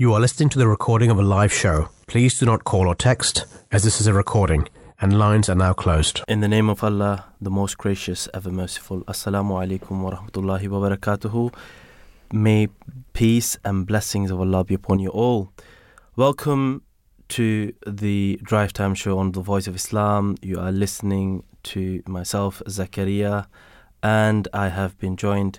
You are listening to the recording of a live show. Please do not call or text, as this is a recording, and lines are now closed. In the name of Allah, the most gracious, ever merciful. Assalamu alaikum wa rahmatullahi wa barakatuhu. May peace and blessings of Allah be upon you all. Welcome to the Drive Time Show on the Voice of Islam. You are listening to myself, Zakaria, and I have been joined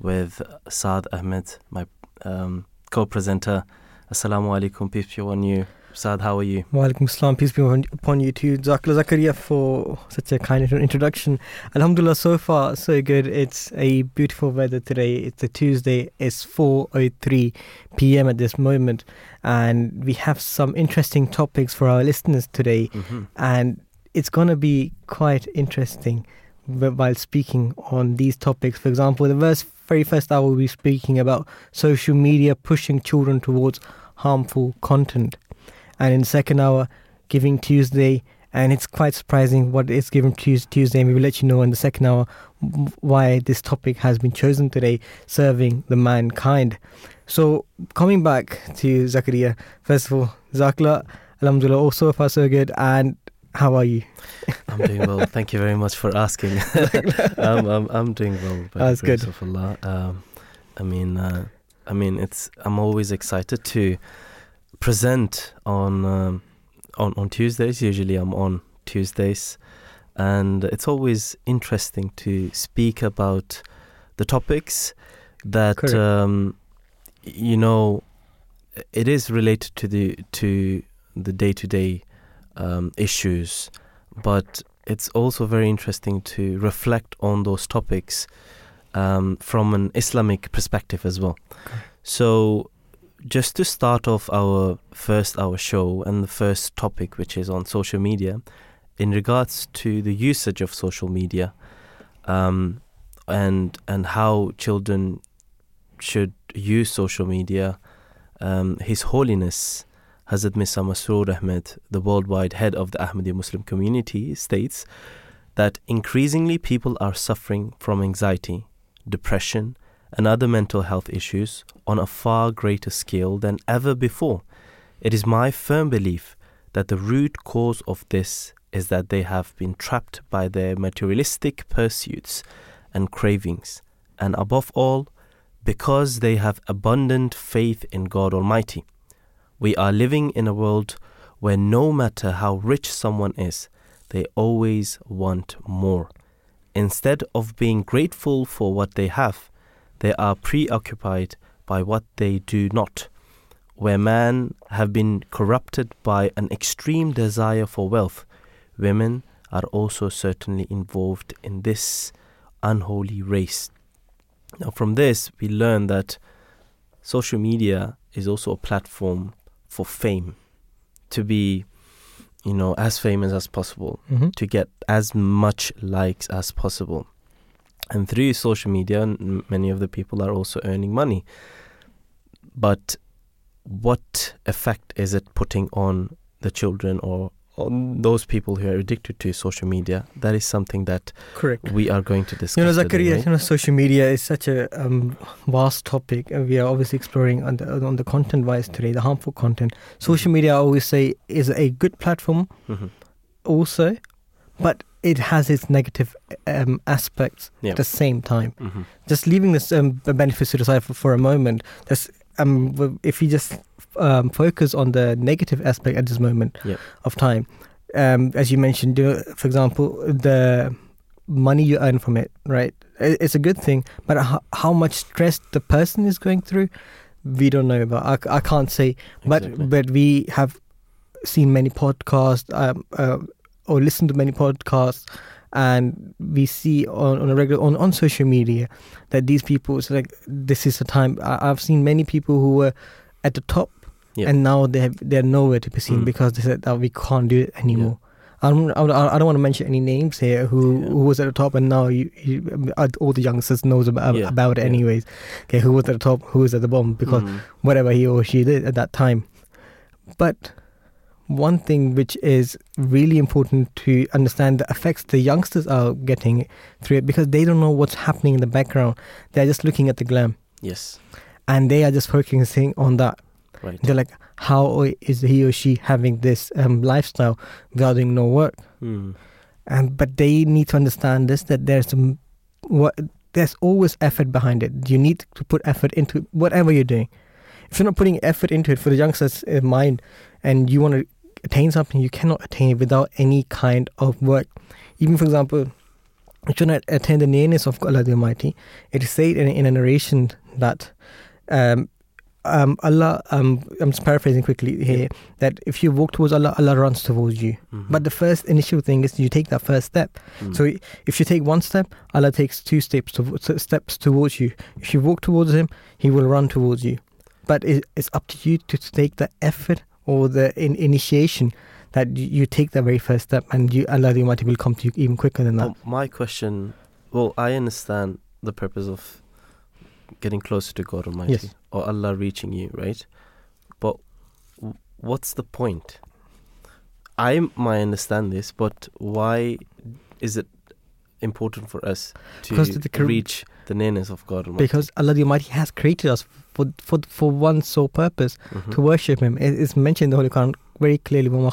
with Saad Ahmed, my um, co-presenter. Assalamu alaikum, peace be upon you. Saad, how are you? Walaikum salam, peace be upon you too. Zakla Zakaria for such a kind introduction. Alhamdulillah, so far so good. It's a beautiful weather today. It's a Tuesday. It's 4:03 p.m. at this moment, and we have some interesting topics for our listeners today, Mm-hmm. and it's gonna be quite interesting while speaking on these topics. For example, the very first hour we'll be speaking about social media pushing children towards harmful content, and in the second hour, Giving Tuesday. And it's quite surprising what is Giving Tues- Tuesday, and we will let you know in the second hour why this topic has been chosen today, serving the mankind. So, coming back to Zakaria, first of all, Zakla, Alhamdulillah, also far so good. And how are you? I'm doing well. Thank you very much for asking. I'm, I'm, I'm doing well. That's good. Of Allah. Um, I mean, uh, I mean, it's. I'm always excited to present on um, on on Tuesdays. Usually, I'm on Tuesdays, and it's always interesting to speak about the topics that um, you know. It is related to the to the day to day issues, but it's also very interesting to reflect on those topics um, from an Islamic perspective as well. So, just to start off our first our show and the first topic, which is on social media, in regards to the usage of social media, um, and and how children should use social media, um, His Holiness Hazrat Mirza Masroor Ahmed, the worldwide head of the Ahmadiyya Muslim community, states that increasingly people are suffering from anxiety, depression, and other mental health issues on a far greater scale than ever before. It is my firm belief that the root cause of this is that they have been trapped by their materialistic pursuits and cravings, and above all, because they have abundant faith in God Almighty. We are living in a world where no matter how rich someone is, they always want more. Instead of being grateful for what they have, they are preoccupied by what they do not. Where men have been corrupted by an extreme desire for wealth, women are also certainly involved in this unholy race. Now, from this, we learn that social media is also a platform for fame, to be, you know, as famous as possible, Mm-hmm. to get as much likes as possible. And through social media, many of the people are also earning money. But what effect is it putting on the children or on those people who are addicted to social media? That is something that Correct. we are going to discuss. You know, Zakaria, right? you know, social media is such a um, vast topic. and We are obviously exploring on the, on the content wise today, the harmful content. Social media, I always say, is a good platform Mhm. also, but it has its negative um, aspects Yeah. at the same time. Mhm. Just leaving this um, the benefits to the side for, for a moment, that's, um, w- if you just um, focus on the negative aspect at this moment Yeah. of time, um, as you mentioned, for example, the money you earn from it, right? It's a good thing, but how, how much stress the person is going through, we don't know about. I, I can't say, but Exactly. but we have seen many podcasts um, uh, or listened to many podcasts and we see on, on a regular on, on social media that these people it's like this is the time I, i've seen many people who were at the top Yeah. and now they have, they're nowhere to be seen Mm. because they said that we can't do it anymore I don't, I don't I don't want to mention any names here who, Yeah. who was at the top and now you, you uh, all the youngsters knows about, Yeah, about it yeah. anyways okay who was at the top who was at the bottom because Mhm. whatever he or she did at that time. But one thing which is really important to understand the effects the youngsters are getting through it because they don't know what's happening in the background. They're just looking at the glam yes, and they are just focusing on that. Right. They're like, how is he or she having this um, lifestyle without doing no work? Mm. And but they need to understand this that there's some what there's always effort behind it. You need to put effort into whatever you're doing. If you're not putting effort into it for the youngsters' uh, mind, and you want to attain something, you cannot attain it without any kind of work. Even for example, you want to attain the nearness of Allah the Almighty, it is said in, in a narration that um, um, Allah, um, I'm just paraphrasing quickly here, that if you walk towards Allah, Allah runs towards you. Mhm. But the first initial thing is you take that first step. Mm. So if you take one step, Allah takes two steps to, steps towards you. If you walk towards Him, He will run towards you. But it, it's up to you to take the effort or the in, initiation that you, you take the very first step, and you, Allah the Almighty will come to you even quicker than that. Well, my question, well, I understand the purpose of getting closer to God Almighty Yes. or Allah reaching you, right? But w- what's the point? I might understand this, but why is it important for us to Because the cor- reach the nearness of God Almighty. Because Allah the Almighty has created us for for for one sole purpose mm-hmm. to worship Him. It, it's mentioned in the Holy Quran very clearly. Right.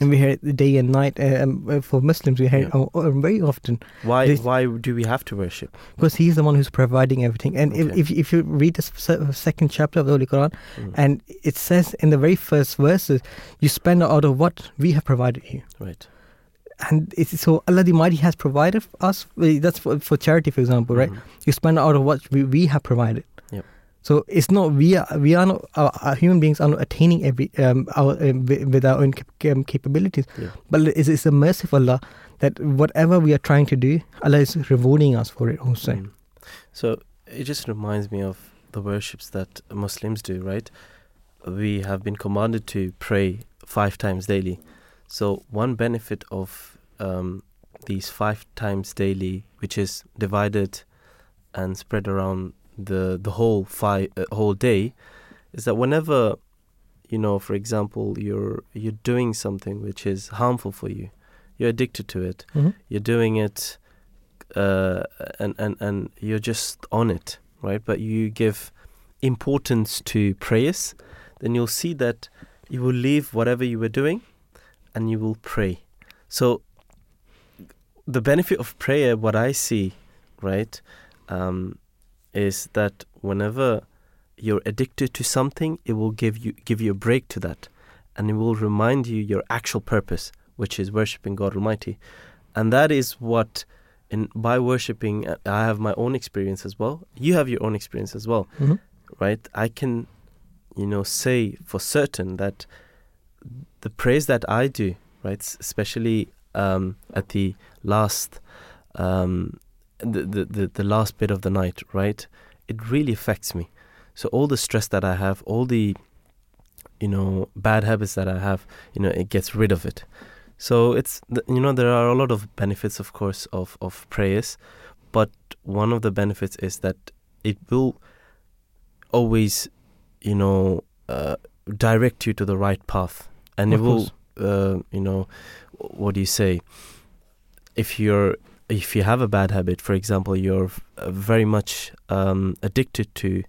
And we hear it day and night. Uh, um, uh, for Muslims, we hear yeah. it very often. Why this, why do we have to worship? Because He's the one who's providing everything. And okay. if, if you read the second chapter of the Holy Quran, mm. and it says in the very first verses, you spend out of what we have provided you. Right. And it's so Allah the Almighty has provided us. uh, That's for, for charity, for example, right? Mhm. You spend out of what we, we have provided. Yep. So it's not we are we are not our, our human beings are not attaining every um our um, with our own cap- um, capabilities, Yeah. but it's, it's a merciful Allah that whatever we are trying to do, Allah is rewarding us for it also. Mm. So it just reminds me of the worships that Muslims do, right? We have been commanded to pray five times daily. So one benefit of um, these five times daily, which is divided and spread around the the whole five uh, whole day, is that whenever you know, for example, you're you're doing something which is harmful for you, you're addicted to it, Mhm. you're doing it uh, and, and, and you're just on it, right? But you give importance to prayers, then you'll see that you will leave whatever you were doing and you will pray. So, the benefit of prayer, what I see, right, um, is that whenever you're addicted to something, it will give you give you a break to that, and it will remind you your actual purpose, which is worshiping God Almighty, and that is what in by worshiping uh, I have my own experience as well. You have your own experience as well, Mhm. right? I can, you know, say for certain that the praise that I do, right, especially um, at the last, um, the, the the the last bit of the night, right, it really affects me. So all the stress that I have, all the, you know, bad habits that I have, you know, it gets rid of it. So it's you know there are a lot of benefits, of course, of of prayers, but one of the benefits is that it will always, you know, uh, direct you to the right path, and Of it will, uh, you know, what do you say? If you're if you have a bad habit, for example, you're uh, very much um, addicted to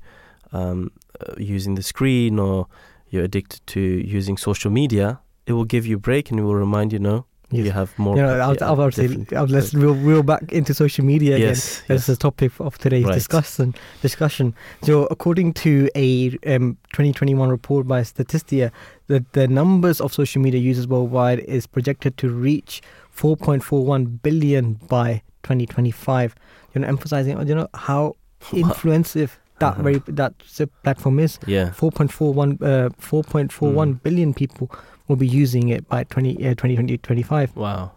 um, uh, using the screen or you're addicted to using social media, it will give you a break and it will remind you, no, Yes. you have more. You know, I was, yeah, I was say, different- I was- let's reel, reel back into social media again. yes, That's yes. the topic of today's Right. discussion. Discussion. So, according to a um, 2021 report by Statista, the the numbers of social media users worldwide is projected to reach 4.41 billion by 2025. You know, emphasizing you know how influential that Uh-huh. very that platform is. yeah, 4.41 uh, 4.41 Mm. billion people will be using it by 20 uh, 2020 25. wow,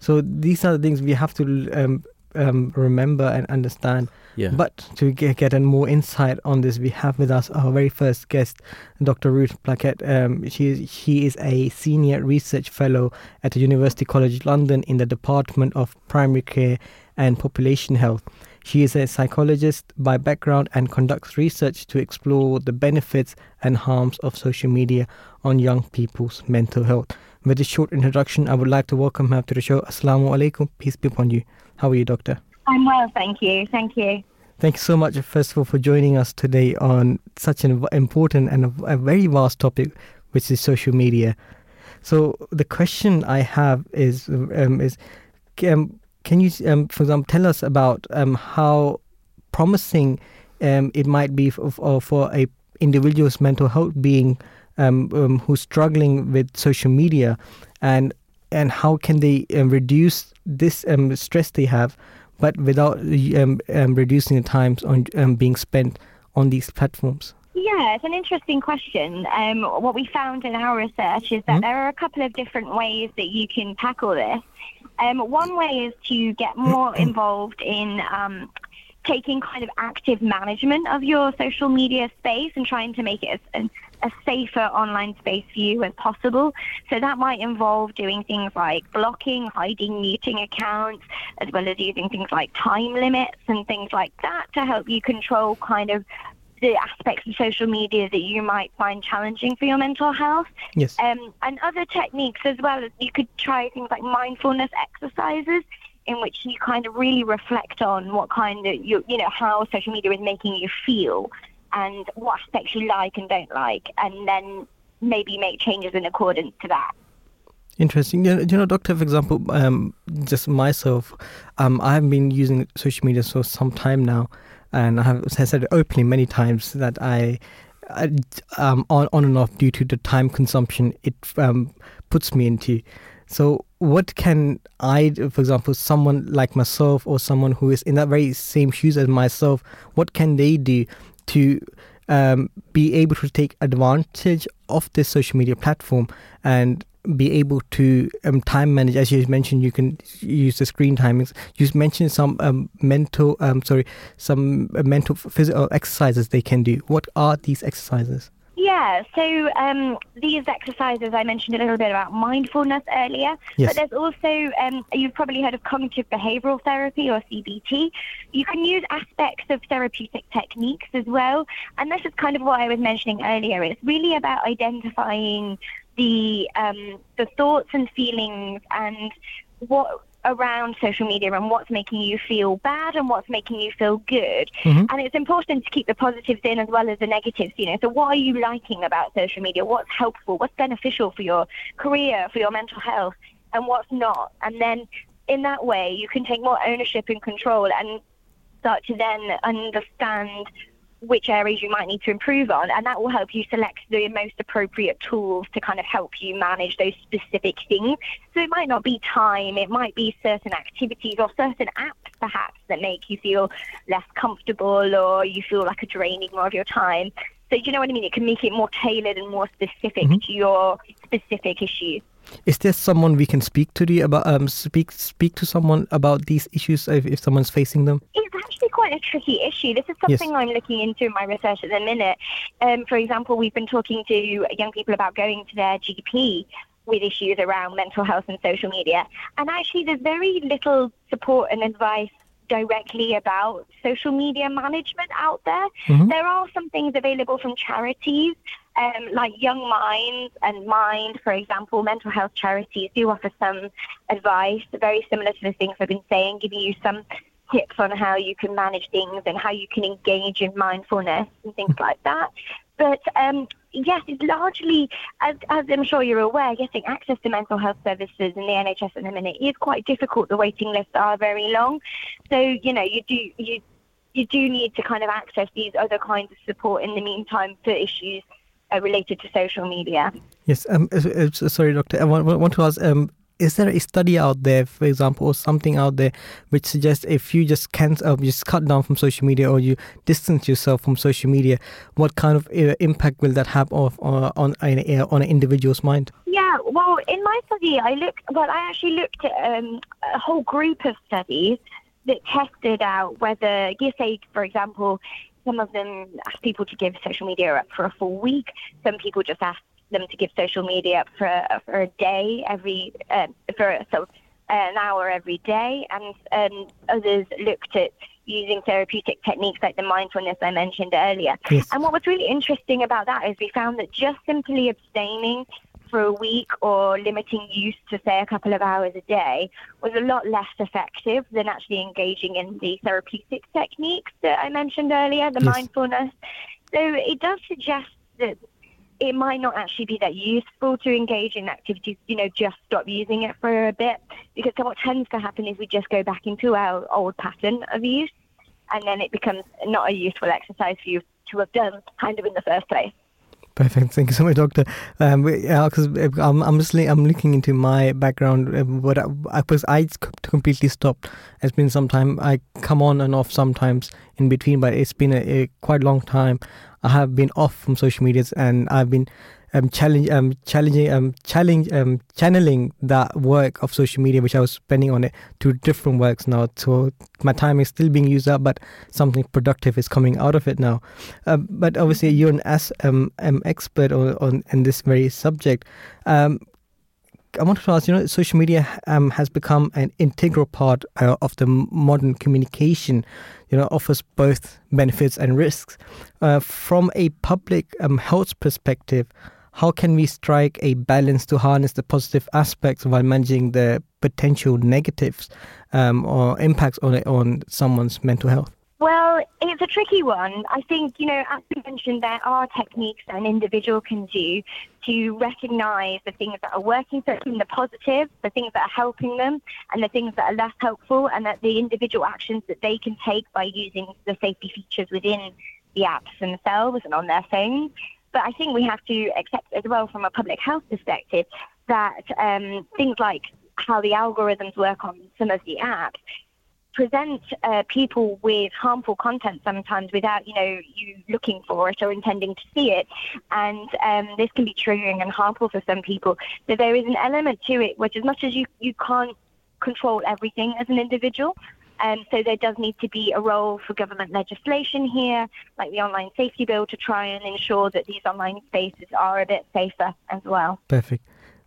So these are the things we have to um, um, remember and understand. yeah, But to get, get a more insight on this, we have with us our very first guest, Dr. Ruth Plackett. Um, she, is, she is a senior research fellow at the University College London in the Department of Primary Care and Population Health. She is a psychologist by background and conducts research to explore the benefits and harms of social media on young people's mental health. With this short introduction, I would like to welcome her to the show. Assalamu alaikum, peace be upon you. How are you, Doctor? I'm well, thank you. Thank you. Thank you so much, first of all, for joining us today on such an important and a, a very vast topic, which is social media. So the question I have is um, is um, can you, um, for example, tell us about um, how promising um, it might be for, for a individual's mental health being um, who's struggling with social media, and and how can they reduce this stress they have but without um, um, reducing the times on um, being spent on these platforms? Yeah, it's an interesting question. Um, what we found in our research is that mm-hmm. there are a couple of different ways that you can tackle this. Um, one way is to get more involved in um, taking kind of active management of your social media space and trying to make it as, a safer online space for you as possible. So that might involve doing things like blocking, hiding, muting accounts, as well as using things like time limits and things like that to help you control kind of the aspects of social media that you might find challenging for your mental health. Yes. Um, and other techniques as well you could try things like mindfulness exercises in which you kind of really reflect on what kind of you you know how social media is making you feel and what aspects you like and don't like, and then maybe make changes in accordance to that. Interesting. You know, you know, doctor, for example, um, just myself, um, I have been using social media for some time now, and I have said it openly many times that I, I um, on on and off due to the time consumption it um, puts me into. So, what can I, for example, someone like myself or someone who is in that very same shoes as myself, what can they do to um, be able to take advantage of this social media platform and be able to um, time manage as you mentioned you can use the screen timings. You mentioned some um, mental um, sorry some mental physical exercises they can do. What are these exercises yeah, so um, these exercises, I mentioned a little bit about mindfulness earlier, yes. but there's also, um, you've probably heard of cognitive behavioral therapy or CBT. You can use aspects of therapeutic techniques as well. And this is kind of what I was mentioning earlier. It's really about identifying the, um, the thoughts and feelings and what around social media and what's making you feel bad and what's making you feel good. Mm-hmm. And it's important to keep the positives in as well as the negatives, you know. So what are you liking about social media? What's helpful? What's beneficial for your career, for your mental health, and what's not? And then in that way you can take more ownership and control and start to then understand which areas you might need to improve on, and that will help you select the most appropriate tools to kind of help you manage those specific things. So it might not be time, it might be certain activities or certain apps perhaps that make you feel less comfortable or you feel like a draining more of your time. So do you know what I mean? It can make it more tailored and more specific mm-hmm. to your specific issues. Is there someone we can speak to the about um speak speak to someone about these issues if, if someone's facing them? It's actually quite a tricky issue. This is something yes. I'm looking into in my research at the minute. Um, for example, we've been talking to young people about going to their GP with issues around mental health and social media, and actually there's very little support and advice directly about social media management out there. Mm-hmm. There are some things available from charities um, like Young Minds and Mind, for example, mental health charities do offer some advice, very similar to the things I've been saying, giving you some tips on how you can manage things and how you can engage in mindfulness and things like that. But um, yes, it's largely, as, as, I'm sure you're aware, getting access to mental health services in the NHS at the minute is quite difficult. The waiting lists are very long, so you know you do you you do need to kind of access these other kinds of support in the meantime for issues uh, related to social media. Yes, um, uh, uh, sorry, Doctor. I want, want to ask. Um, is there a study out there, for example, or something out there which suggests if you just can't uh, just cut down from social media or you distance yourself from social media, what kind of uh, impact will that have of, uh, on on, on an individual's mind? Yeah, well, in my study, I looked. Well, I actually looked at um, a whole group of studies that tested out whether, say, for example, some of them ask people to give social media up for a full week. Some people just ask them to give social media up for a, for a day every uh, for so an hour every day, and um, others looked at using therapeutic techniques like the mindfulness I mentioned earlier. Yes. And what was really interesting about that is we found that just simply abstaining for a week or limiting use to say a couple of hours a day was a lot less effective than actually engaging in the therapeutic techniques that I mentioned earlier, the Yes. mindfulness. So it does suggest that it might not actually be that useful to engage in activities, you know, just stop using it for a bit. Because what tends to happen is we just go back into our old pattern of use and then it becomes not a useful exercise for you to have done kind of in the first place. Perfect. Thank you so much, Doctor. Um, because I'm, I'm just I'm looking into my background. Um, what I, I, because I c- completely stopped. It's been some time. I come on and off sometimes in between, but it's been a, a quite long time. I have been off from social medias, and I've been um, challenge, um, challenging, um, challenge, um, channeling that work of social media, which I was spending on it, to different works now. So my time is still being used up, but something productive is coming out of it now. Uh, but obviously, you're an as um, um expert on, on in this very subject. Um, I wanted to ask, you know, social media um, has become an integral part uh, of the modern communication. You know, offers both benefits and risks. Uh, from a public um, health perspective, how can we strike a balance to harness the positive aspects while managing the potential negatives um, or impacts on on someone's mental health? Well, it's a tricky one. I think, you know, as you mentioned, there are techniques that an individual can do to recognize the things that are working for them, the positive, the things that are helping them, and the things that are less helpful, and that the individual actions that they can take by using the safety features within the apps themselves and on their phones. But I think we have to accept as well from a public health perspective that um, things like how the algorithms work on some of the apps present uh, people with harmful content sometimes without you know you looking for it or intending to see it. And um, this can be triggering and harmful for some people. So there is an element to it which as much as you you can't control everything as an individual um, so there does need to be a role for government legislation here, like the online safety bill, to try and ensure that these online spaces are a bit safer as well. Perfect.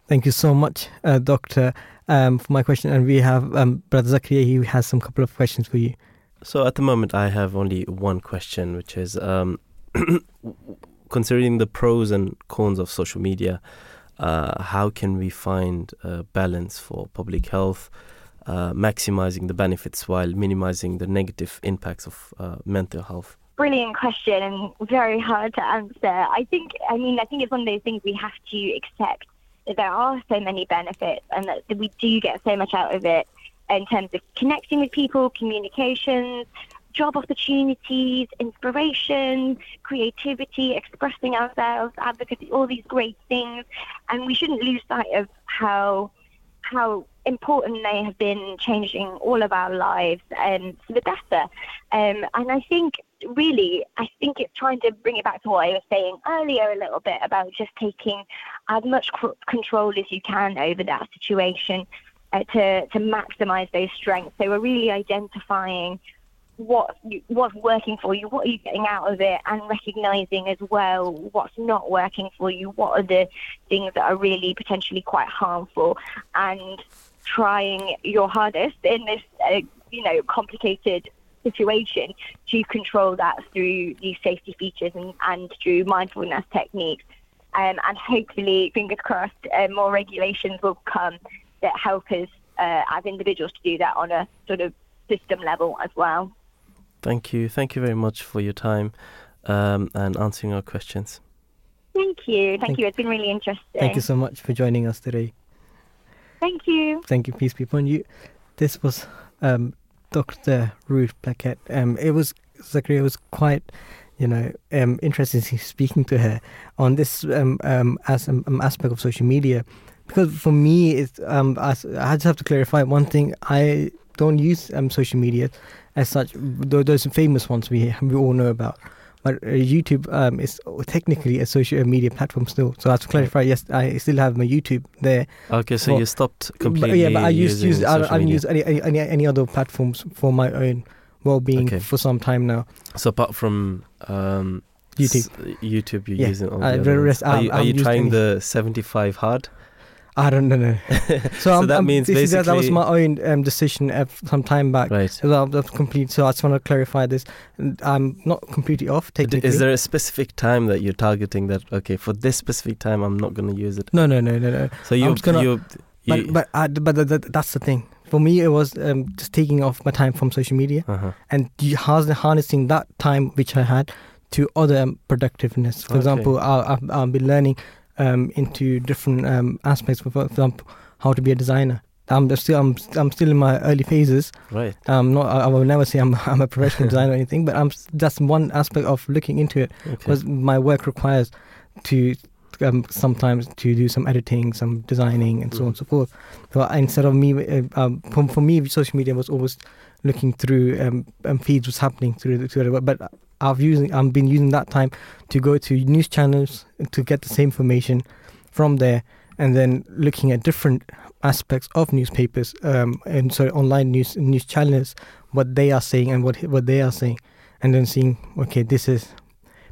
Thank you so much, uh, Doctor, um, for my question. And we have um, Brother Zakaria, he has some couple of questions for you. So at the moment, I have only one question, which is um, considering the pros and cons of social media, uh, how can we find a balance for public health, uh, maximizing the benefits while minimizing the negative impacts of uh, mental health? Brilliant question and very hard to answer. I think, I mean, I think it's one of those things we have to accept that there are so many benefits and that we do get so much out of it in terms of connecting with people, communications, job opportunities, inspiration, creativity, expressing ourselves, advocacy, all these great things. And we shouldn't lose sight of how how important they have been changing all of our lives and for the better. Um, and I think really, I think it's trying to bring it back to what I was saying earlier a little bit about just taking as much control as you can over that situation uh, to to maximise those strengths. So we're really identifying what what's working for you, what are you getting out of it, and recognizing as well what's not working for you, what are the things that are really potentially quite harmful, and trying your hardest in this, uh, you know, complicated situation to control that through these safety features and, and through mindfulness techniques. Um, and hopefully, fingers crossed, uh, more regulations will come that help us uh, as individuals to do that on a sort of system level as well. Thank you. Thank you very much for your time um, and answering our questions. Thank you. Thank, Thank- you. It's been really interesting. Thank you so much for joining us today. Thank you. Thank you, peace be upon you. This was um, Dr. Ruth Plackett. Um, it was Zakaria. It was quite, you know, um, interesting speaking to her on this um, um, as um, aspect of social media, because for me, it's as, I just have to clarify one thing. I don't use social media as such. Those famous ones we we all know about. But uh, YouTube um, is technically a social media platform still. So I have to clarify. Yes, I still have my YouTube there. Okay, so you stopped But completely. yeah, but I used use I, I media. use any, any any other platforms for my own well-being Okay. for some time now. So apart from um, YouTube. s- YouTube, you're Yeah, using all uh, the the other ones. rest, Are you, are you trying any- the 75 hard? I don't know. no. So, I'm, that I'm- means is- that, that was my own um, decision some time back. Right. So that- that's complete. So I just want to clarify this. I'm not completely off technically. Is there a specific time that you're targeting that okay for this specific time I'm not going to use it? no, no, no, no, no. So you just gonna- you, But but I, but th- th- that's the thing. For me, it was um, just taking off my time from social media uh-huh. and harnessing that time which I had to other um, productiveness. For Okay. example, I, I've, I've been learning um, into different um, aspects. For example, how to be a designer. I'm still I'm, I'm still in my early phases. right. Um, not I, I will never say I'm I'm a professional designer or anything, but I'm s- that's one aspect of looking into it Okay. because my work requires to um, sometimes to do some editing, some designing, and so on and so forth. So instead of me, uh, um, for, for me, social media was always looking through um, um, feeds, what's happening through the, through the web. But I've using I've been using that time to go to news channels to get the same information from there, and then looking at different aspects of newspapers um, and so online news news channels, what they are saying and what what they are saying, and then seeing okay, this is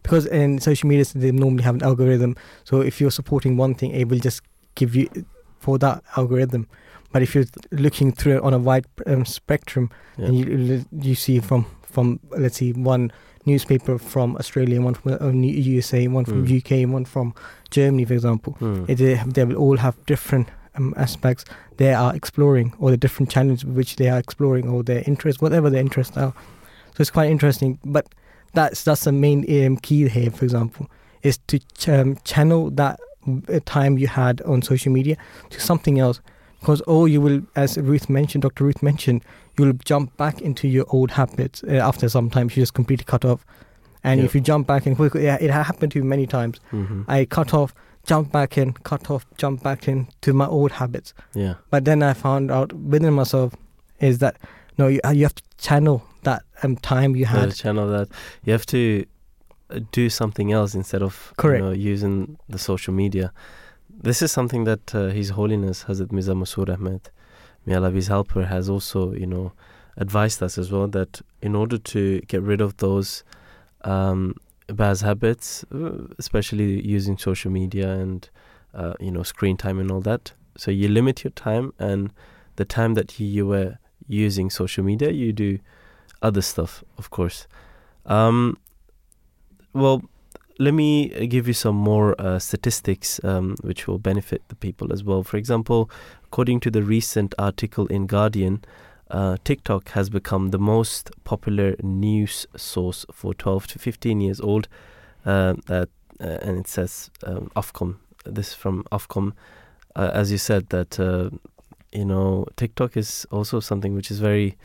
because in social media they normally have an algorithm. So if you're supporting one thing, it will just give you for that algorithm. But if you're looking through it on a wide um, spectrum, Yeah. and you you see from from let's see one newspaper from Australia, one from uh, USA, one from Mm. UK, one from Germany, for example, Hmm. it, they, they will all have different um, aspects they are exploring, or the different channels which they are exploring, or their interests, whatever their interests are. So it's quite interesting. But that's that's the main um, key here. For example, is to ch- um, channel that uh, time you had on social media to something else. Because or you will, as Ruth mentioned, Dr. Ruth mentioned, you'll jump back into your old habits uh, after some time. You just completely cut off. And Yeah. if you jump back and yeah, it happened to me many times. Mhm. I cut off, jump back in, cut off, jump back in to my old habits. yeah. But then I found out within myself is that no, you, you have to channel that um, time you had. the channel that you have to uh, do something else instead of Correct. You know, using the social media. This is something that uh, His Holiness Hazrat Mirza Masroor Ahmed, may Allah be his helper, has also you know advised us as well that in order to get rid of those um, bad habits, uh, especially using social media and uh, you know screen time and all that, so you limit your time and the time that you, you were using social media, you do other stuff, of course. Um, well, let me give you some more uh, statistics um, which will benefit the people as well. For example, according to the recent article in Guardian, uh, TikTok has become the most popular news source for 12 to 15 years old. Uh, uh, and it says um, Ofcom. This is from Ofcom. Uh, as you said, that uh, you know TikTok is also something which is very,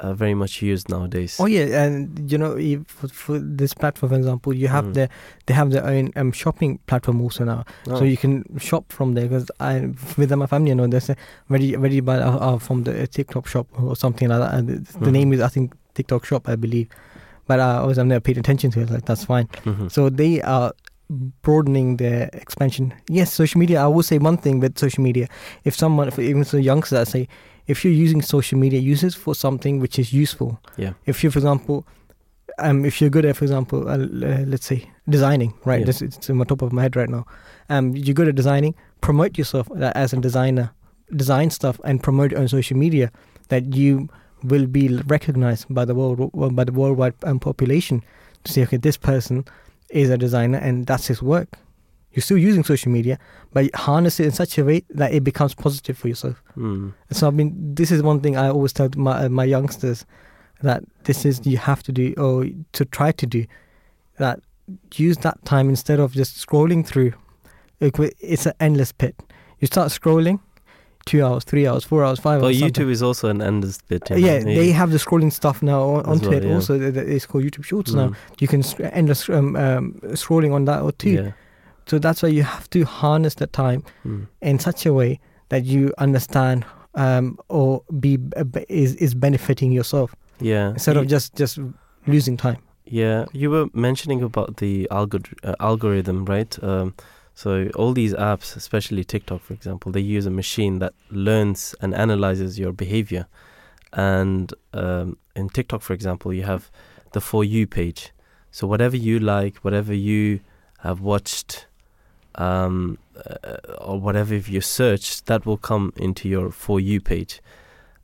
uh, very much used nowadays. Oh yeah, and you know, for, for this platform, for example, you have their they have their own um, shopping platform also now, Oh. so you can shop from there. Because I, with my family, you know, there's a very very buy uh, uh, from the TikTok shop or something like that. And the, Mhm. name is I think TikTok shop, I believe. But uh, I was I've never paid attention to it. Like that's fine. Mhm. So they are broadening their expansion. Yes, social media. I will say one thing with social media: if someone, if even so youngsters, I say, if you're using social media, use it for something which is useful. Yeah. If you, for example, um, if you're good at, for example, uh, uh, let's say designing, right? Yeah. This it's in my top of my head right now. Um, you're good at designing. Promote yourself uh, as a designer. Design stuff and promote on social media. That you will be recognized by the world by the worldwide um, population to say, okay, this person is a designer and that's his work. You're still using social media, but harness it in such a way that it becomes positive for yourself. Mm. So I mean, this is one thing I always tell my uh, my youngsters that this is you have to do or to try to do that. Use that time instead of just scrolling through. It's an endless pit. You start scrolling, two hours, three hours, four hours, five Well, hours. something. YouTube is also an endless bit. Uh, know, yeah, they have the scrolling stuff now on, onto well, it. yeah. Also, it's called YouTube Shorts now. Mm. You can sc- endless um, um, scrolling on that or too. Yeah. So that's why you have to harness the time Mm. in such a way that you understand um, or be is is benefiting yourself Yeah. instead of just just losing time. Yeah, you were mentioning about the algor- uh, algorithm, right? Um, so all these apps, especially TikTok, for example, they use a machine that learns and analyzes your behavior. And um, in TikTok, for example, you have the for you page. So whatever you like, whatever you have watched, um, uh, or whatever if you search, that will come into your For You page.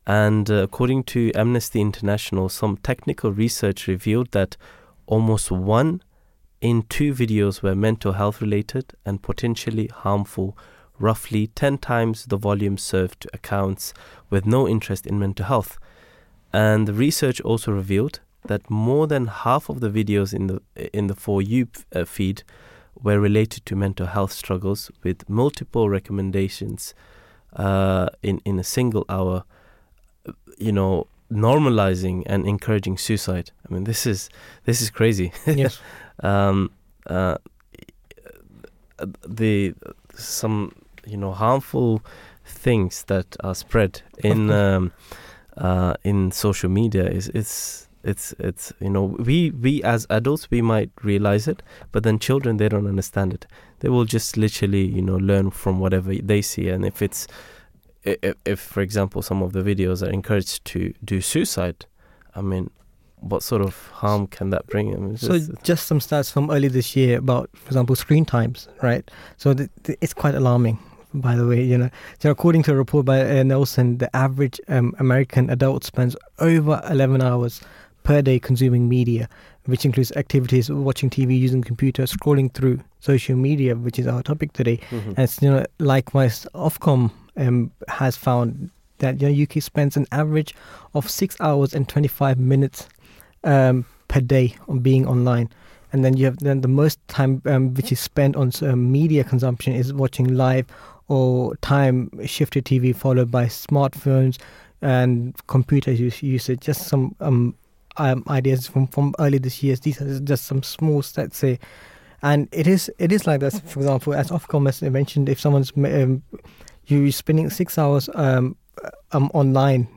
And uh, according to Amnesty International, some technical research revealed that almost one in two videos were mental health related and potentially harmful, roughly 10 times the volume served to accounts with no interest in mental health. And the research also revealed that more than half of the videos in the in the For You uh, feed were related to mental health struggles with multiple recommendations uh, in in a single hour you know normalizing and encouraging suicide. I mean this is this is crazy. Yes. um, uh, the some you know harmful things that are spread in um, uh, in social media is it's it's it's you know we we as adults we might realize it but then children they don't understand it they will just literally you know learn from whatever they see and if it's if, if for example some of the videos are encouraged to do suicide i mean what sort of harm can that bring I mean, So just- just some stats from early this year about, for example, screen times, right? So th- th- it's quite alarming, by the way. You know, so according to a report by uh, Nielsen, the average um, American adult spends over 11 hours per day consuming media, which includes activities watching TV, using computer, scrolling through social media, which is our topic today. Mhm. And it's, you know, likewise, Ofcom um, has found that you know, UK spends an average of six hours and 25 minutes um, per day on being online. And then you have then the most time um, which is spent on um, media consumption is watching live or time shifted TV, followed by smartphones and computer use, usage. Just some um, um, ideas from, from early this year. These are just some small stats here. And it is it is like this. For example, as Ofcom has mentioned, if someone's um, you spending six hours um, um online,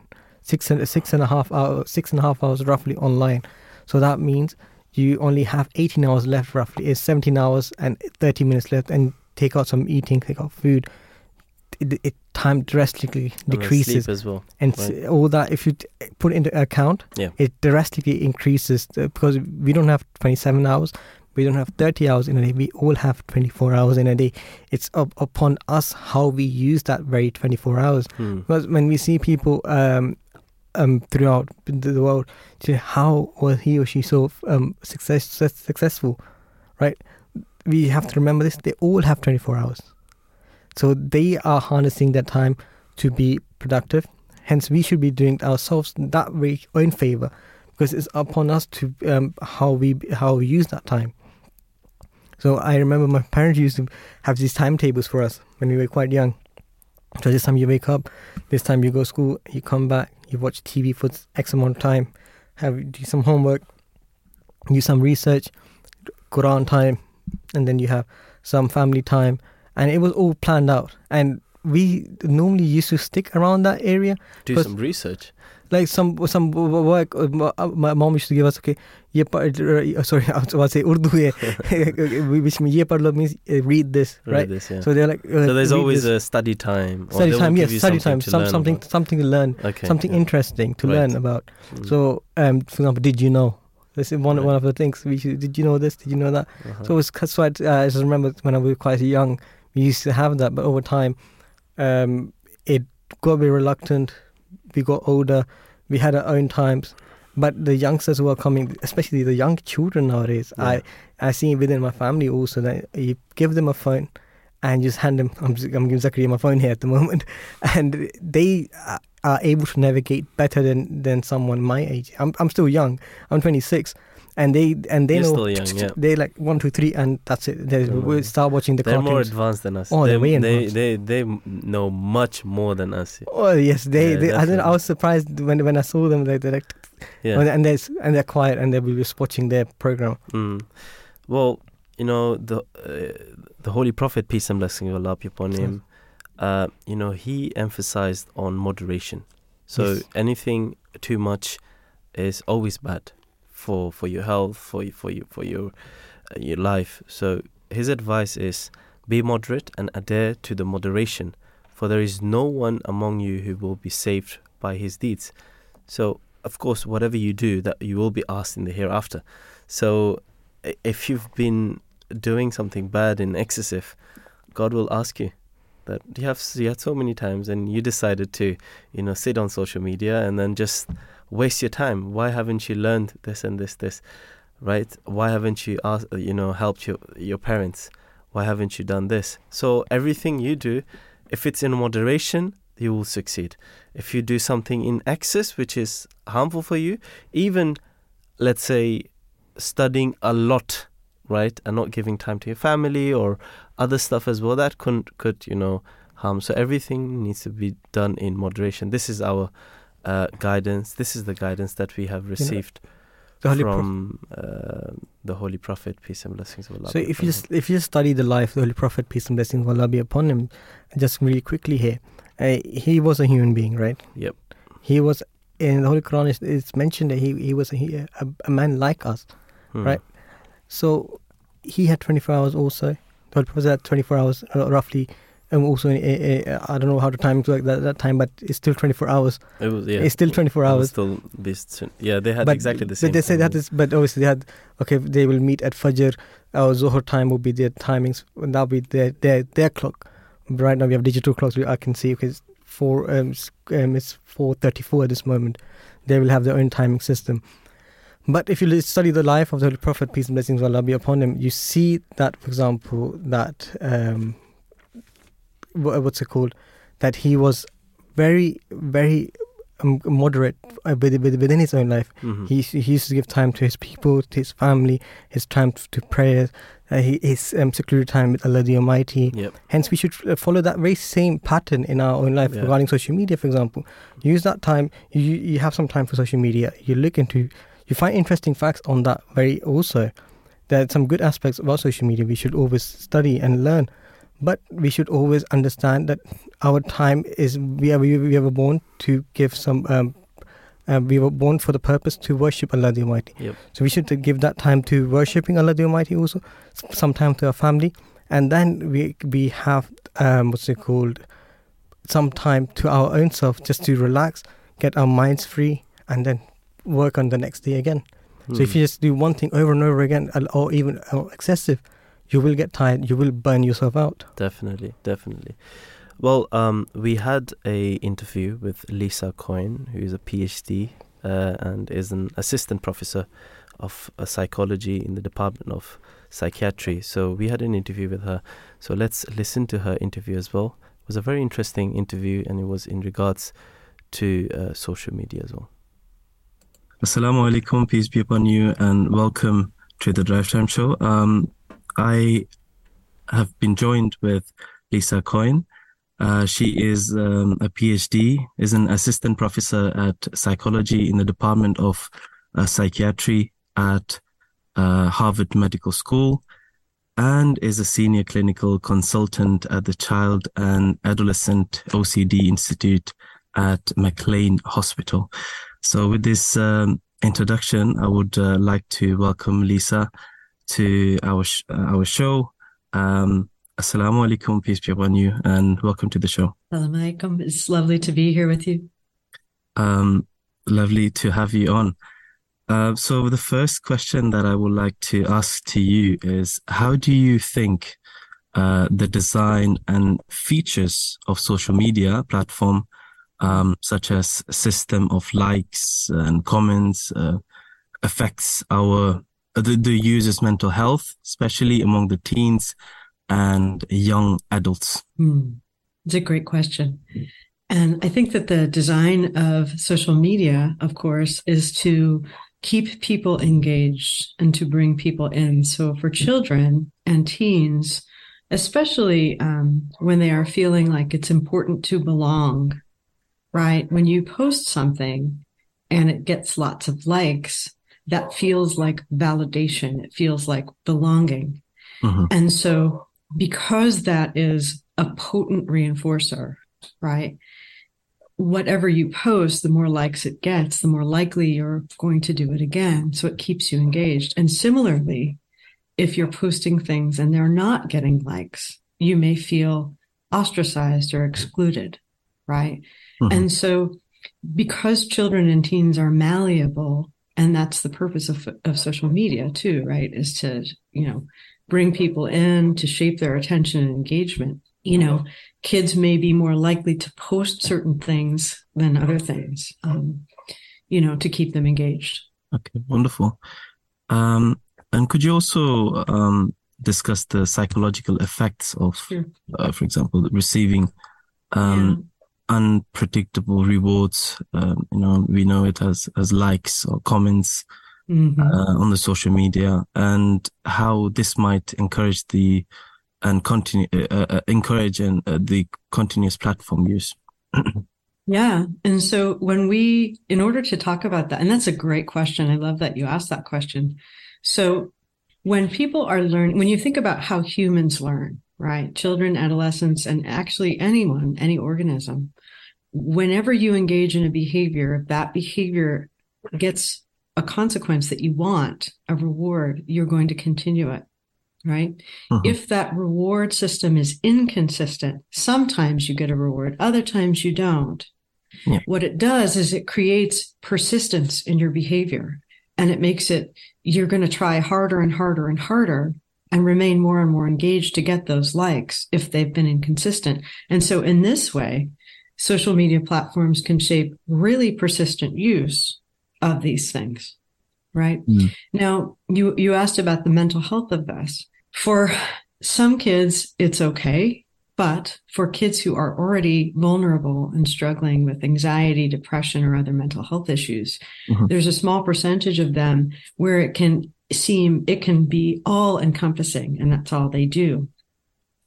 six and six and a half hours, six and a half hours roughly online. So that means you only have 18 hours left roughly. It's 17 hours and 30 minutes left, and take out some eating, take out food. It, it time drastically decreases, as well and s right. all that if you t- put into account, Yeah. it drastically increases uh, because we don't have 27 hours. We don't have 30 hours in a day. We all have 24 hours in a day. It's up upon us how we use that very 24 hours. Hmm. Because when we see people um, um, throughout the world, to how was he or she so um, success, success successful, right? We have to remember this. They all have 24 hours, so they are harnessing that time to be productive. Hence, we should be doing ourselves that way or in favor, because it's upon us to um, how we how we use that time. So I remember my parents used to have these timetables for us when we were quite young. So this time you wake up, this time you go to school, you come back, you watch TV for X amount of time, have do some homework, do some research, Quran time, and then you have some family time, and it was all planned out. And we normally used to stick around that area, do some research like some some work. uh, m- uh, My mom used to give us okay, ye par, uh, sorry, I was about to say Urdu, which means means read this, read right? this yeah So they're like, uh, so there's always this. a study time or study time, yes, study time, some, something about. something to learn, okay something yeah. interesting to Right. learn about. Mm. So, um, for example, did you know? This is one Right. one of the things. We should, did you know this? Did you know that? Uh-huh. So it's so I, uh, I just remember when I was quite young, we used to have that, but over time, um, it got a bit reluctant. We got older. We had our own times, but the youngsters who are coming, especially the young children nowadays, Yeah. I I see within my family also that you give them a phone and just hand them. I'm, I'm giving Zakaria my phone here at the moment, and they are- are able to navigate better than than someone my age. I'm I'm still young. I'm 26, and they and they You're know still young, yeah. they like one, two, three, and that's it. They more- start watching the they're more advanced than us Oh, they, they're way they, advanced. they they know much more than us Oh yes, they. Yeah, they I, I was surprised when when I saw them. They, they're like, yeah and they're and they're quiet and they'll be just watching their program. Mm. Well, you know the uh, the Holy Prophet peace and blessing of Allah be upon him. Uh, you know he emphasized on moderation. So Yes. anything too much is always bad for for your health, for for you for your uh, your life. So his advice is be moderate and adhere to the moderation, for there is no one among you who will be saved by his deeds. So of course, whatever you do, that you will be asked in the hereafter. So if you've been doing something bad and excessive, God will ask you that you have you had so many times and you decided to you know sit on social media and then just waste your time. Why haven't you learned this and this this right? Why haven't you asked you know helped your your parents? Why haven't you done this? So everything you do if it's in moderation you will succeed. If you do something in excess which is harmful for you even let's say studying a lot right and not giving time to your family or other stuff as well that could could you know harm. So everything needs to be done in moderation. This is our uh, guidance this is the guidance that we have received from uh, the holy prophet peace and blessings of allah So if you him. just if you just study the life of the Holy Prophet, peace and blessings of Allah be upon him, just really quickly here, uh, he was a human being, right? Yep. He was in the Holy Quran. It's, it's mentioned that he he was a, a, a man like us. Hmm. right. So he had 24 hours also. The Holy Prophet had 24 hours uh, roughly. And also, uh, uh, I don't know how the time work that, that time, but it's still 24 hours. it was yeah It's still 24 hours. still this yeah they had but, exactly the same But they said that is, but obviously they had okay. They will meet at Fajr. Our Zohar time will be their timings. And that'll be their their their clock. Right now we have digital clocks. We, I can see because four um, um it's four thirty four at this moment. They will have their own timing system. But if you study the life of the Holy Prophet, peace and blessings of Allah be upon him, you see that, for example, that um, what's it called? That he was very, very um, moderate uh, with- with- within his own life. Mhm. He, used- he used to give time to his people, to his family, his time to prayers, uh, he- his um, secluded time with Allah the Almighty. yep Hence, we should uh, follow that very same pattern in our own life Yeah. regarding social media, for example. Use that time. You you have some time for social media. You look into, you find interesting facts on that. Very also, there are some good aspects about social media. We should always study and learn, but we should always understand that our time is we are we, we were born to give some. Um, uh, we were born for the purpose to worship Allah the Almighty. Yep. So we should give that time to worshipping Allah the Almighty also, some time to our family, and then we we have um, what's it called, some time to our own self just to relax, get our minds free, and then work on the next day again. So if Hmm. you just do one thing over and over again, or even excessive, you will get tired. You will burn yourself out. Definitely, definitely. Well, um, we had a interview with Lisa Coyne, who is a PhD uh, and is an assistant professor of uh, psychology in the Department of Psychiatry. So we had an interview with her. So let's listen to her interview as well. It was a very interesting interview, and it was in regards to uh, social media as well. Assalamu alaikum, peace be upon you, and welcome to the Drive Time Show. Um, I have been joined with Lisa Coyne. Uh, she is um, a PhD, is an assistant professor at psychology in the Department of uh, Psychiatry at uh, Harvard Medical School, and is a senior clinical consultant at the Child and Adolescent OCD Institute at McLean Hospital. So, with this um, introduction, I would uh, like to welcome Lisa to our sh- uh, our show. Um, Assalamu alaikum, peace be upon you, and welcome to the show. Assalamu alaikum. It's lovely to be here with you. Um, lovely to have you on. Uh, so, the first question that I would like to ask to you is How do you think uh, the design and features of social media platform, um, such as system of likes and comments, uh, affects our the, the user's mental health, especially among the teens and young adults? Hmm. It's a great question. And I think that the design of social media, of course, is to keep people engaged and to bring people in. So for children and teens, especially um, when they are feeling like it's important to belong, right? When you post something and it gets lots of likes, that feels like validation. It feels like belonging. Mhm. And so, because that is a potent reinforcer, right? Whatever you post, the more likes it gets, the more likely you're going to do it again. So it keeps you engaged. And similarly, if you're posting things and they're not getting likes, you may feel ostracized or excluded, right? Mhm. And so, because children and teens are malleable, and that's the purpose of, of social media too, right? Is to, you know, bring people in to shape their attention and engagement. You know, kids may be more likely to post certain things than other things, um, you know, to keep them engaged. Okay, wonderful. Um, and could you also um, discuss the psychological effects of, Sure. uh, for example, receiving um, unpredictable rewards? Um, you know, we know it as as likes or comments Mhm. uh, on the social media, and how this might encourage the and continue uh, uh, encourage and uh, the continuous platform use. Yeah. And so when we, in order to talk about that, and that's a great question. I love that you asked that question. So when people are learning, when you think about how humans learn, right? Children, adolescents, and actually anyone, any organism, whenever you engage in a behavior, if that behavior gets a consequence that you want, a reward, you're going to continue it. Right. Mhm. If that reward system is inconsistent, sometimes you get a reward, other times you don't. Yeah. What it does is it creates persistence in your behavior and it makes it, you're going to try harder and harder and harder and remain more and more engaged to get those likes if they've been inconsistent. And so in this way, social media platforms can shape really persistent use of these things. Right. Mm. Now you, you asked about the mental health of this. For some kids, it's okay. But for kids who are already vulnerable and struggling with anxiety, depression, or other mental health issues, Mhm. there's a small percentage of them where it can seem, it can be all encompassing and that's all they do.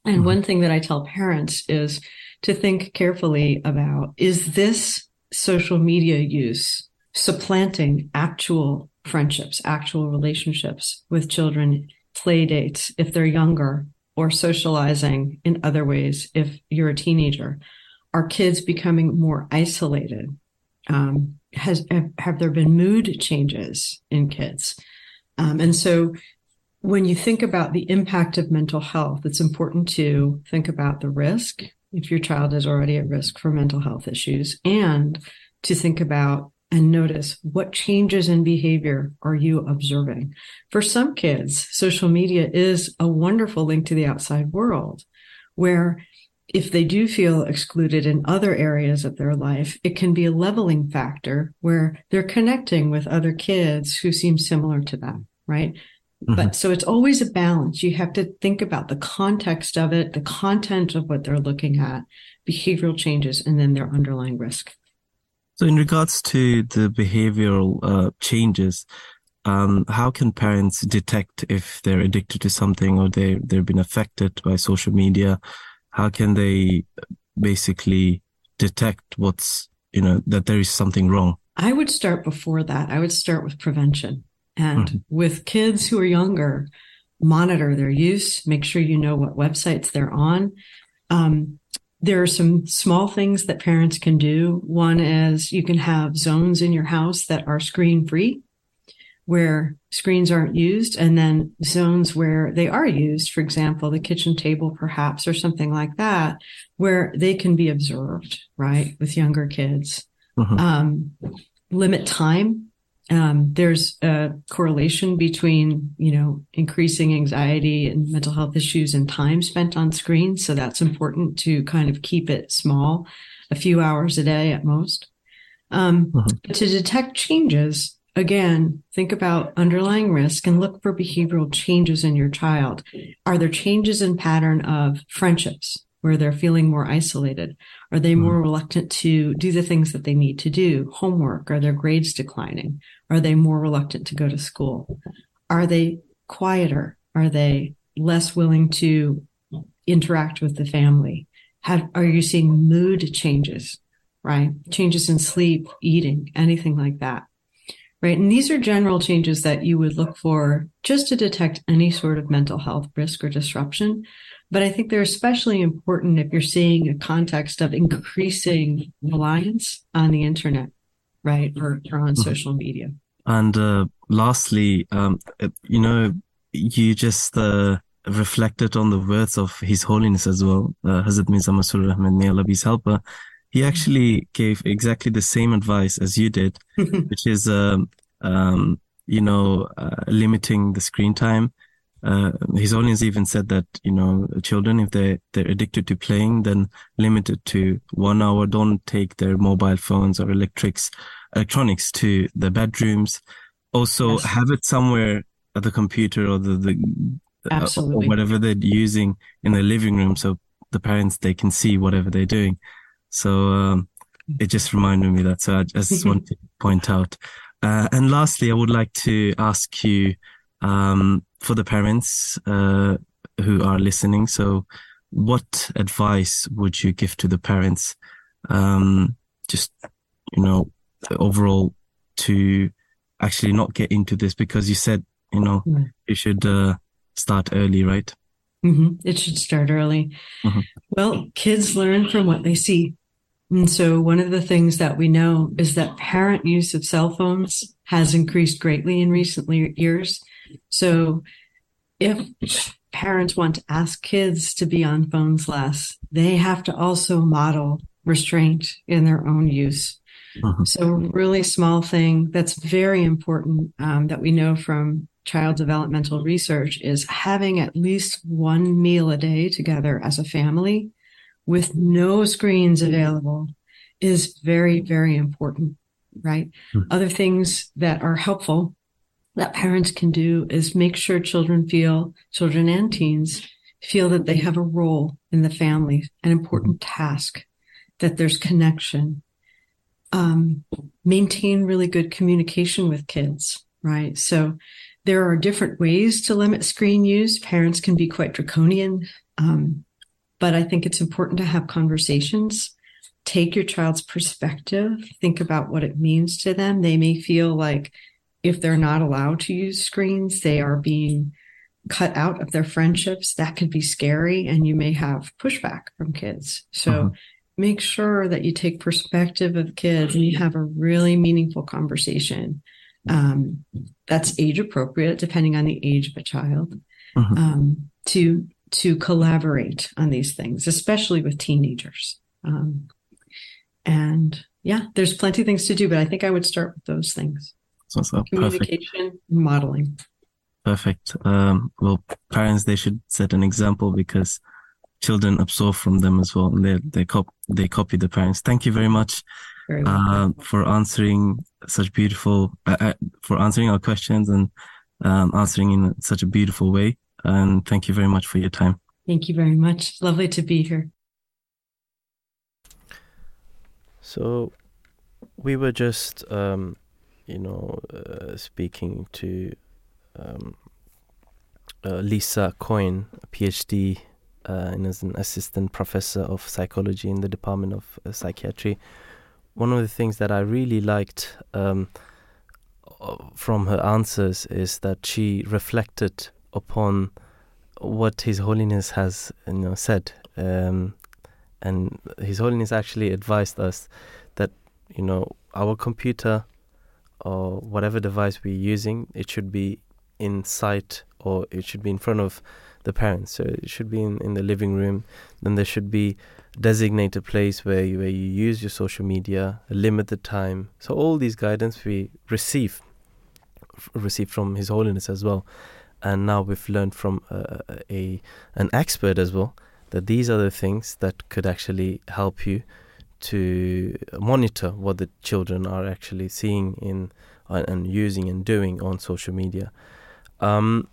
And Mhm. one thing that I tell parents is to think carefully about is this social media use supplanting actual friendships, actual relationships with children, play dates if they're younger, or socializing in other ways if you're a teenager? Are kids becoming more isolated? Um, has have, have there been mood changes in kids? Um, and so when you think about the impact of mental health, it's important to think about the risk if your child is already at risk for mental health issues and to think about and notice what changes in behavior are you observing. For some kids, social media is a wonderful link to the outside world where if they do feel excluded in other areas of their life, it can be a leveling factor where they're connecting with other kids who seem similar to them, right? Mhm. But so it's always a balance. You have to think about the context of it, the content of what they're looking at, behavioral changes, and then their underlying risk. So, in regards to the behavioral uh, changes, um, how can parents detect if they're addicted to something or they they've been affected by social media? How can they basically detect what's you know that there is something wrong? I would start before that. I would start with prevention. And Mhm. with kids who are younger, monitor their use, make sure you know what websites they're on. Um, there are some small things that parents can do. One is you can have zones in your house that are screen free, where screens aren't used, and then zones where they are used, for example, the kitchen table, perhaps, or something like that, where they can be observed, right, with younger kids Mhm. um, limit time. Um, there's a correlation between, you know, increasing anxiety and mental health issues and time spent on screens. So that's important to kind of keep it small, a few hours a day at most. Um, Mhm. To detect changes, again, think about underlying risk and look for behavioral changes in your child. Are there changes in pattern of friendships where they're feeling more isolated? Are they mm-hmm. more reluctant to do the things that they need to do? Homework? Are their grades declining? Are they more reluctant to go to school? Are they quieter? Are they less willing to interact with the family? Have, are you seeing mood changes, right? Changes in sleep, eating, anything like that, right? And these are general changes that you would look for just to detect any sort of mental health risk or disruption. But I think they're especially important if you're seeing a context of increasing reliance on the internet, right? Or, or on Mhm. social media. And uh, lastly, um, uh, you know, you just uh, reflected on the words of His Holiness as well, uh, Hazrat Mirza Masroor Ahmed, may Allah be his helper. He actually gave exactly the same advice as you did, which is, um, um, you know, uh, limiting the screen time uh, His audience even said that you know children, if they they're addicted to playing, then limit it to one hour. Don't take their mobile phones or electrics, electronics to the bedrooms. Also, Yes. have it somewhere at the computer or the the uh, or whatever they're using in the living room, so the parents they can see whatever they're doing. So um, it just reminded me that. So I just want to point out. Uh, and lastly, I would like to ask you um, for the parents uh, who are listening. So, what advice would you give to the parents? Um, just you know, overall, to actually not get into this because you said you know Right. you should uh, start early, right? hmm It should start early. Mhm. Well, kids learn from what they see. And so, one of the things that we know is that parent use of cell phones has increased greatly in recent years. So, if parents want to ask kids to be on phones less, they have to also model restraint in their own use. Mhm. So, really small thing that's very important um, that we know from child developmental research is having at least one meal a day together as a family with no screens available is very, very important, right? Hmm. Other things that are helpful that parents can do is make sure children feel, children and teens feel that they have a role in the family, an important task, that there's connection. Um, maintain really good communication with kids, right? So there are different ways to limit screen use. Parents can be quite draconian, um, but I think it's important to have conversations. Take your child's perspective, think about what it means to them. They may feel like if they're not allowed to use screens, they are being cut out of their friendships. That could be scary, and you may have pushback from kids. So Mhm. make sure that you take perspective of kids and you have a really meaningful conversation um, that's age appropriate, depending on the age of a child, Mhm. um, to to collaborate on these things, especially with teenagers. Um, and yeah, there's plenty of things to do, but I think I would start with those things: So, so communication, and modeling. Perfect. Um, well, parents they should set an example because children absorb from them as well, and they they cop they copy the parents. Thank you very much Very well. uh, for answering such beautiful uh, uh, for answering our questions and um, answering in such a beautiful way. And thank you very much for your time. Thank you very much. Lovely to be here. So we were just, um, you know, uh, speaking to um, uh, Lisa Coyne, a PhD, uh, and as an assistant professor of psychology in the Department of uh, Psychiatry. One of the things that I really liked um, uh, from her answers is that she reflected upon what His Holiness has, you know, said. Um, and His Holiness actually advised us that you know our computer or whatever device we're using, it should be in sight or it should be in front of the parents. So it should be in, in the living room. Then there should be designated place where you, where you use your social media, limit the time. So all these guidance we receive f- receive from His Holiness as well, and now we've learned from uh, a an expert as well that these are the things that could actually help you to monitor what the children are actually seeing in uh, and using and doing on social media. Um,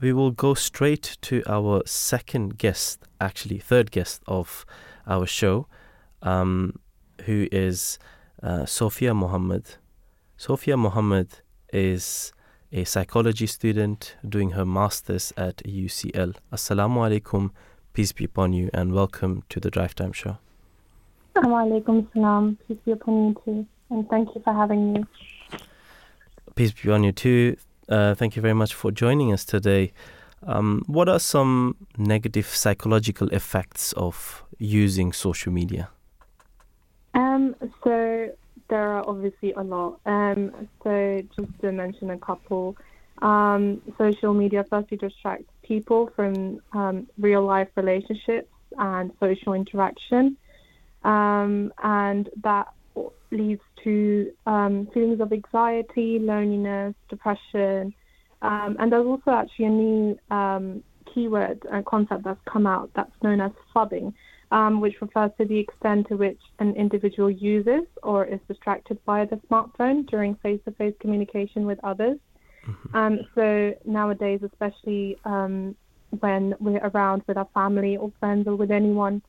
we will go straight to our second guest, actually third guest of our show, um, who is uh, Sofia Mohammed. Sofia Mohammed is a psychology student doing her masters at UCL. Assalamu alaikum, peace be upon you, and welcome to the Drive Time Show. Alaikum salam. Peace be upon you too. And thank you for having me. Peace be upon you too. Uh, thank you very much for joining us today. Um, what are some negative psychological effects of using social media? Um, so there are obviously a lot. Um, so just to mention a couple, um, social media firstly distracts people from um, real life relationships and social interaction, um, and that leads to um, feelings of anxiety, loneliness, depression, Um, and there's also actually a new keyword and concept that's come out that's known as phubbing, um, which refers to the extent to which an individual uses or is distracted by the smartphone during face-to-face communication with others. Um, so nowadays, especially um, when we're around with our family or friends or with anyone,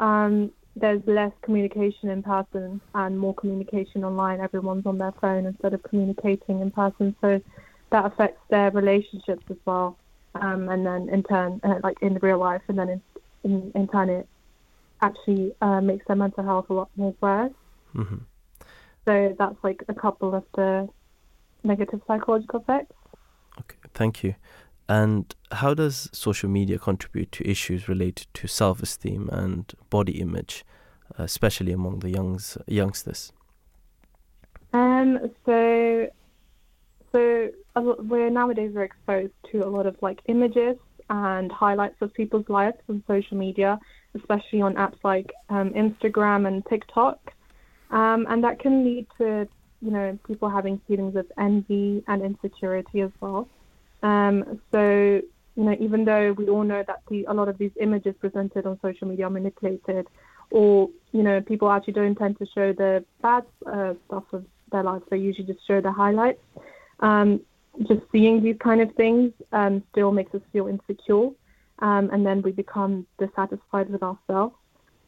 um, there's less communication in person and more communication online. Everyone's on their phone instead of communicating in person, so that affects their relationships as well. Um, and then in turn, uh, like in real life, and then in in, in turn, it actually uh, makes their mental health a lot more worse. hmm So that's like a couple of the negative psychological effects. Okay, thank you. And how does social media contribute to issues related to self-esteem and body image, uh, especially among the youngs youngsters? Um, so, so we're nowadays we're exposed to a lot of like images and highlights of people's lives on social media, especially on apps like um, Instagram and TikTok, um, and that can lead to you know people having feelings of envy and insecurity as well. Um, so you know even though we all know that the a lot of these images presented on social media are manipulated, or you know people actually don't tend to show the bad uh, stuff of their lives. They usually just show the highlights. Um, just seeing these kind of things um, still makes us feel insecure, um, and then we become dissatisfied with ourselves.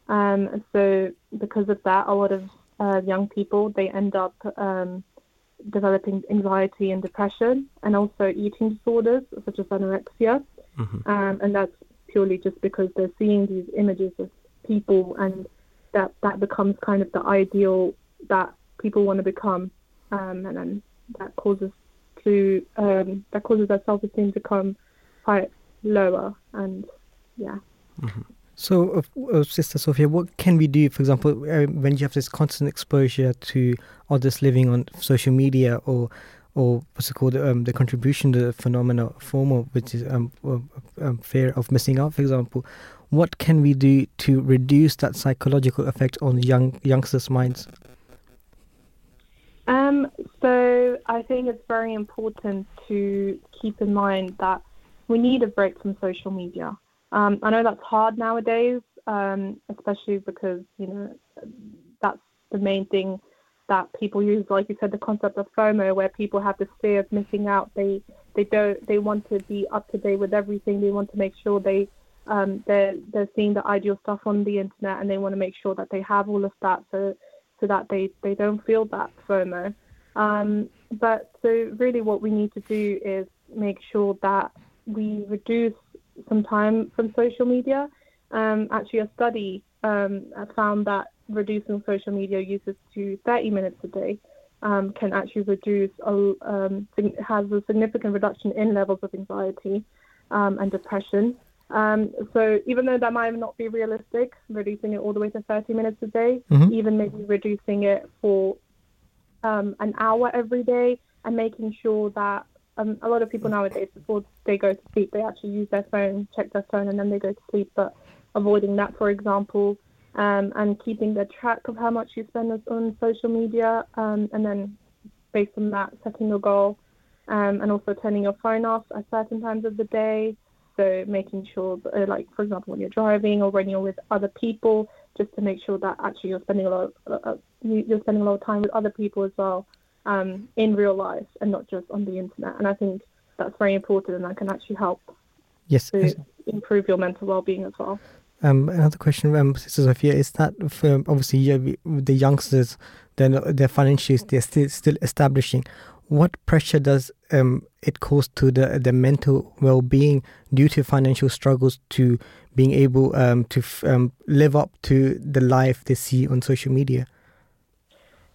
Um, so because of that, a lot of uh, young people they end up um, developing anxiety and depression, and also eating disorders such as anorexia, hmm um, and that's purely just because they're seeing these images of people, and that that becomes kind of the ideal that people want to become, um, and then that causes to um, that causes their self-esteem to become quite lower, and yeah. So, uh, uh, Sister Sofia, what can we do, for example, uh, when you have this constant exposure to others living on social media or or what's it called, um, the contribution to the phenomena FOMO, which is um, uh, um, fear of missing out, for example. What can we do to reduce that psychological effect on young youngsters' minds? Um, so I think it's very important to keep in mind that we need a break from social media. Um, I know that's hard nowadays, um, especially because you know that's the main thing that people use. Like you said, the concept of FOMO, where people have this fear of missing out. They they don't they want to be up to date with everything. They want to make sure they um, they're they're seeing the ideal stuff on the internet, and they want to make sure that they have all of that so so that they they don't feel that FOMO. Um, but so really, what we need to do is make sure that we reduce some time from social media. Um, actually, a study um, found that reducing social media uses to 30 minutes a day um, can actually reduce, a, um, has a significant reduction in levels of anxiety um, and depression. Um, so even though that might not be realistic, reducing it all the way to 30 minutes a day, Mhm. even maybe reducing it for um, an hour every day and making sure that um, a lot of people nowadays, before they go to sleep, they actually use their phone, check their phone, and then they go to sleep. But avoiding that, for example, um, and keeping the track of how much you spend on- social media, um, and then based on that, setting your goal, um, and also turning your phone off at certain times of the day. So making sure, that, uh, like for example, when you're driving or when you're with other people, just to make sure that actually you're spending a lot, of, uh, uh, you're spending a lot of time with other people as well um, in real life and not just on the internet. And I think that's very important, and that can actually help Yes. to improve your mental well-being as well. Um, another question, um, Sister Sofia, is that for obviously yeah, the youngsters, then their financials they're still still establishing. What pressure does um, it cause to the the mental well being due to financial struggles to being able um, to f- um, live up to the life they see on social media?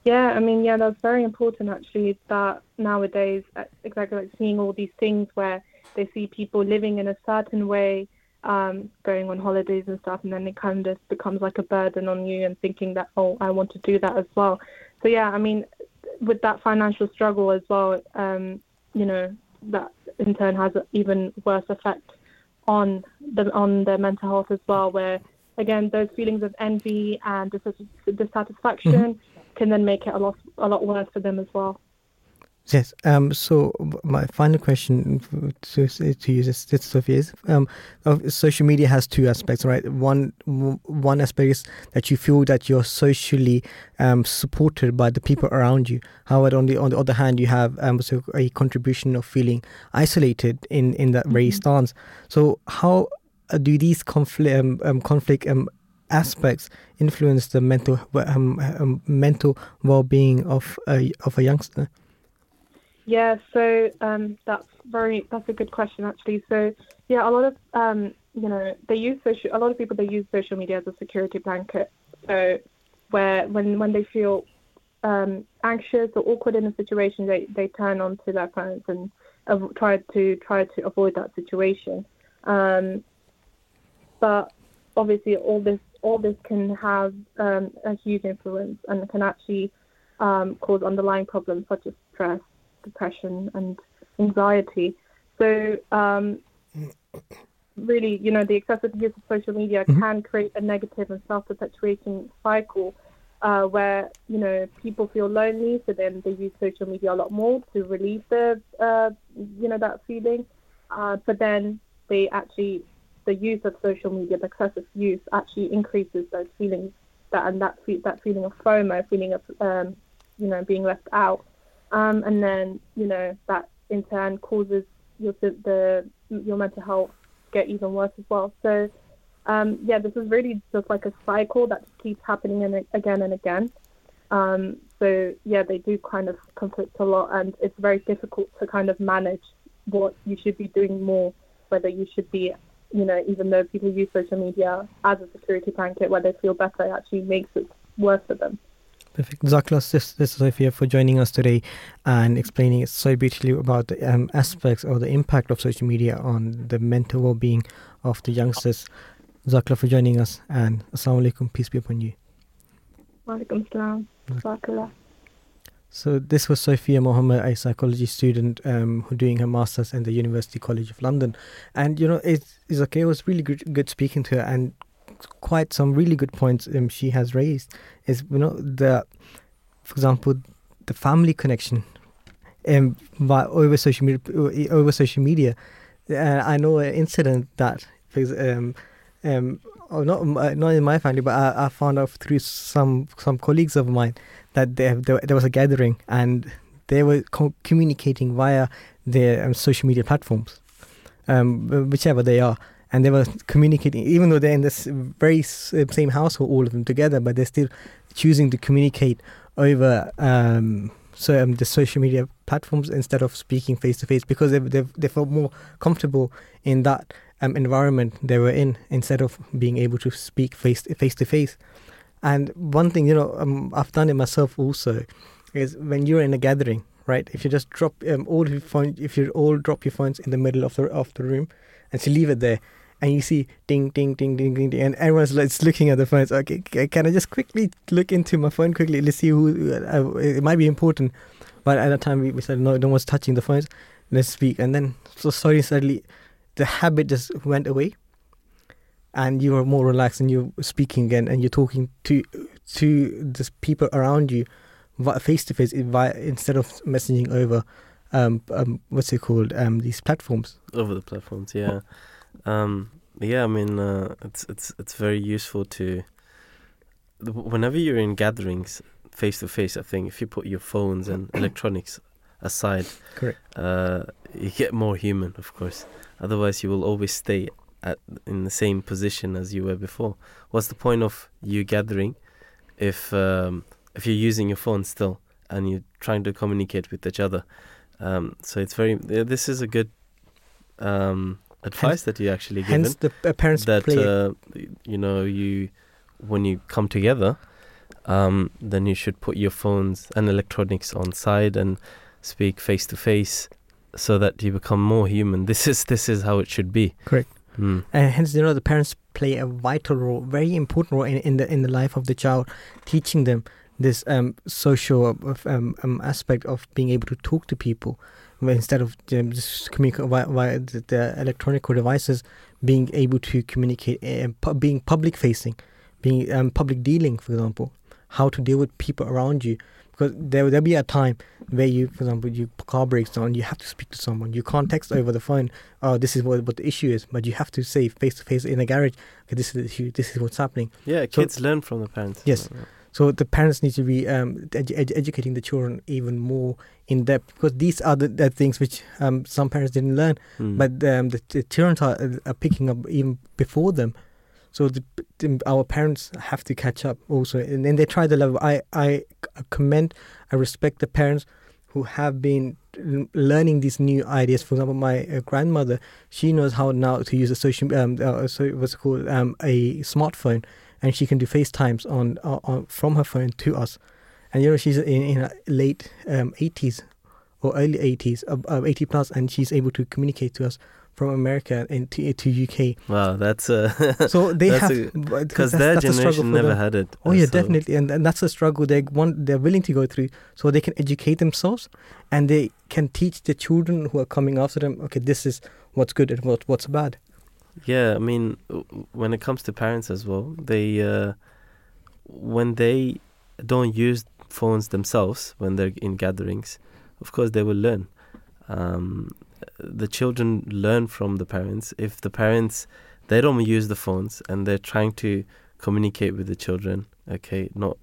Yeah, I mean, yeah, that's very important actually. That nowadays, uh, exactly like seeing all these things where they see people living in a certain way, um, going on holidays and stuff, and then it kind of becomes like a burden on you and thinking that, oh, I want to do that as well. So yeah, I mean, with that financial struggle as well, um, you know, that in turn has an even worse effect on the on their mental health as well, where again those feelings of envy and dis- dissatisfaction can then make it a lot a lot worse for them as well. Yes. Um, so my final question to, to you, Sophie, is um, social media has two aspects, right? One one aspect is that you feel that you're socially um, supported by the people around you. However, on the on the other hand, you have um, so a contribution of feeling isolated in in that very mm-hmm. stance. So how uh, do these conflict um, um, conflict um, aspects influence the mental um, um, mental well being of a of a youngster? Yeah, so um, that's very that's a good question actually. So yeah, a lot of um, you know they use social a lot of people they use social media as a security blanket. So where when when they feel um, anxious or awkward in a situation, they, they turn onto their phones and uh, try to try to avoid that situation. Um, but obviously, all this all this can have um, a huge influence and can actually um, cause underlying problems such as stress, depression and anxiety. So um, really, you know, the excessive use of social media mm-hmm. can create a negative and self-perpetuating cycle uh, where you know people feel lonely, so then they use social media a lot more to relieve the uh, you know that feeling. Uh, but then they actually the use of social media, the excessive use, actually increases those feelings that and that that feeling of FOMO, feeling of um, you know being left out um, and then you know that in turn causes your the your mental health get even worse as well. So um, yeah, this is really just like a cycle that keeps happening and again and again. Um, so yeah, they do kind of conflict a lot, and it's very difficult to kind of manage what you should be doing more, whether you should be, you know, even though people use social media as a security blanket where they feel better, it actually makes it worse for them. Perfect. Zakla, this, this is Sofia for joining us today and explaining so beautifully about the um, aspects or the impact of social media on the mental well being of the youngsters. Zakla for joining us and Assalamu alaikum, peace be upon you. Walaikum salam. So this was Sofia Mohammed, a psychology student um, who doing her masters in the University College of London, and you know it's, okay. It was really good, good speaking to her. And quite some really good points um, she has raised is you know the for example the family connection um, by over social media over social media. I know an incident that um, um, oh, not uh, not in my family, but I, I, found out through some some colleagues of mine that there there, there was a gathering and they were co- communicating via their um, social media platforms, um, whichever they are, and they were communicating even though they're in this very uh, same household all of them together but they're still choosing to communicate over um, so um, the social media platforms instead of speaking face to face because they, they, they felt more comfortable in that um, environment they were in instead of being able to speak face face to face and one thing you know um, I've done it myself also is when you're in a gathering right if you just drop um, all your phone if you all drop your phones in the middle of the of the room and to leave it there and you see ding, ding, ding, ding, ding, ding, and everyone's like it's looking at the phones. Okay, can I just quickly look into my phone quickly? Let's see who. Uh, it might be important, but at that time we, we said no, no one's touching the phones. Let's speak, and then so sorry, suddenly the habit just went away, and you are more relaxed, and you're speaking again, and you're talking to to the people around you, face to face, instead of messaging over. Um, um, what's it called? Um, these platforms. Over the platforms, yeah. Um, yeah, I mean, uh, it's it's it's very useful to. Whenever you're in gatherings, face to face, I think if you put your phones and electronics aside, correct, uh, you get more human, of course. Otherwise, you will always stay at in the same position as you were before. What's the point of you gathering if um, if you're using your phone still and you're trying to communicate with each other? Um, so it's very. This is a good um, advice hence, that you actually given. Hence, the uh, parents that uh, you know you when you come together, um, then you should put your phones and electronics on side and speak face to face, so that you become more human. This is this is how it should be. Correct. Mm. And hence, you know, the parents play a vital role, very important role in, in the in the life of the child, teaching them this um, social um, um, aspect of being able to talk to people instead of um, just communicate via, via the, the, electronic devices, being able to communicate, uh, pu- being public facing, being um, public dealing, for example, how to deal with people around you. Because there there'll be a time where you, for example, your car breaks down, you have to speak to someone. You can't text over the phone. Oh, this is what what the issue is, but you have to say face to face in a garage. Okay, this is the issue. This is what's happening. Yeah, So- kids learn from the parents. Yes. So the parents need to be um, edu- edu- educating the children even more in depth because these are the, the things which um, some parents didn't learn, Mm. but um, the, the children are, are picking up even before them. So the, the- our parents have to catch up also, and they try the level. I I commend, I respect the parents who have been learning these new ideas. For example, my uh, grandmother, she knows how now to use a social, um, uh, so what's called, um, a smartphone, and she can do FaceTimes on, uh, on from her phone to us. And you know, she's in, in her late um, 80s or early 80s, uh, uh, 80 plus, and she's able to communicate to us from America and to, to UK. Wow, that's uh, So they That's have a- because that's- their that's a struggle generation never them. had it. Oh yeah, so- definitely, and, and that's a struggle they want. They're willing to go through, so they can educate themselves, and they can teach the children who are coming after them. Okay, this is what's good and what what's bad. Yeah, I mean, when it comes to parents as well, they uh, when they don't use phones themselves when they're in gatherings, of course they will learn. Um, the children learn from the parents. If the parents they don't use the phones and they're trying to communicate with the children, okay, not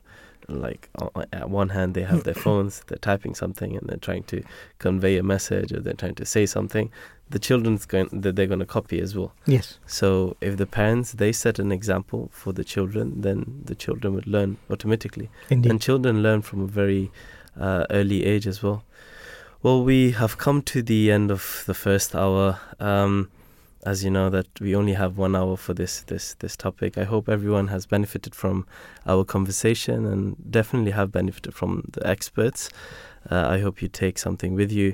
like o- at one hand they have their phones, they're typing something and they're trying to convey a message or they're trying to say something. The children's going that they're going to copy as well. Yes, So if the parents they set an example for the children, then the children would learn automatically, indeed. and children learn from a very uh, early age as well. Well, we have come to the end of the first hour. Um, as you know, that we only have one hour for this this this topic. I hope everyone has benefited from our conversation and definitely have benefited from the experts. Uh, I hope you take something with you,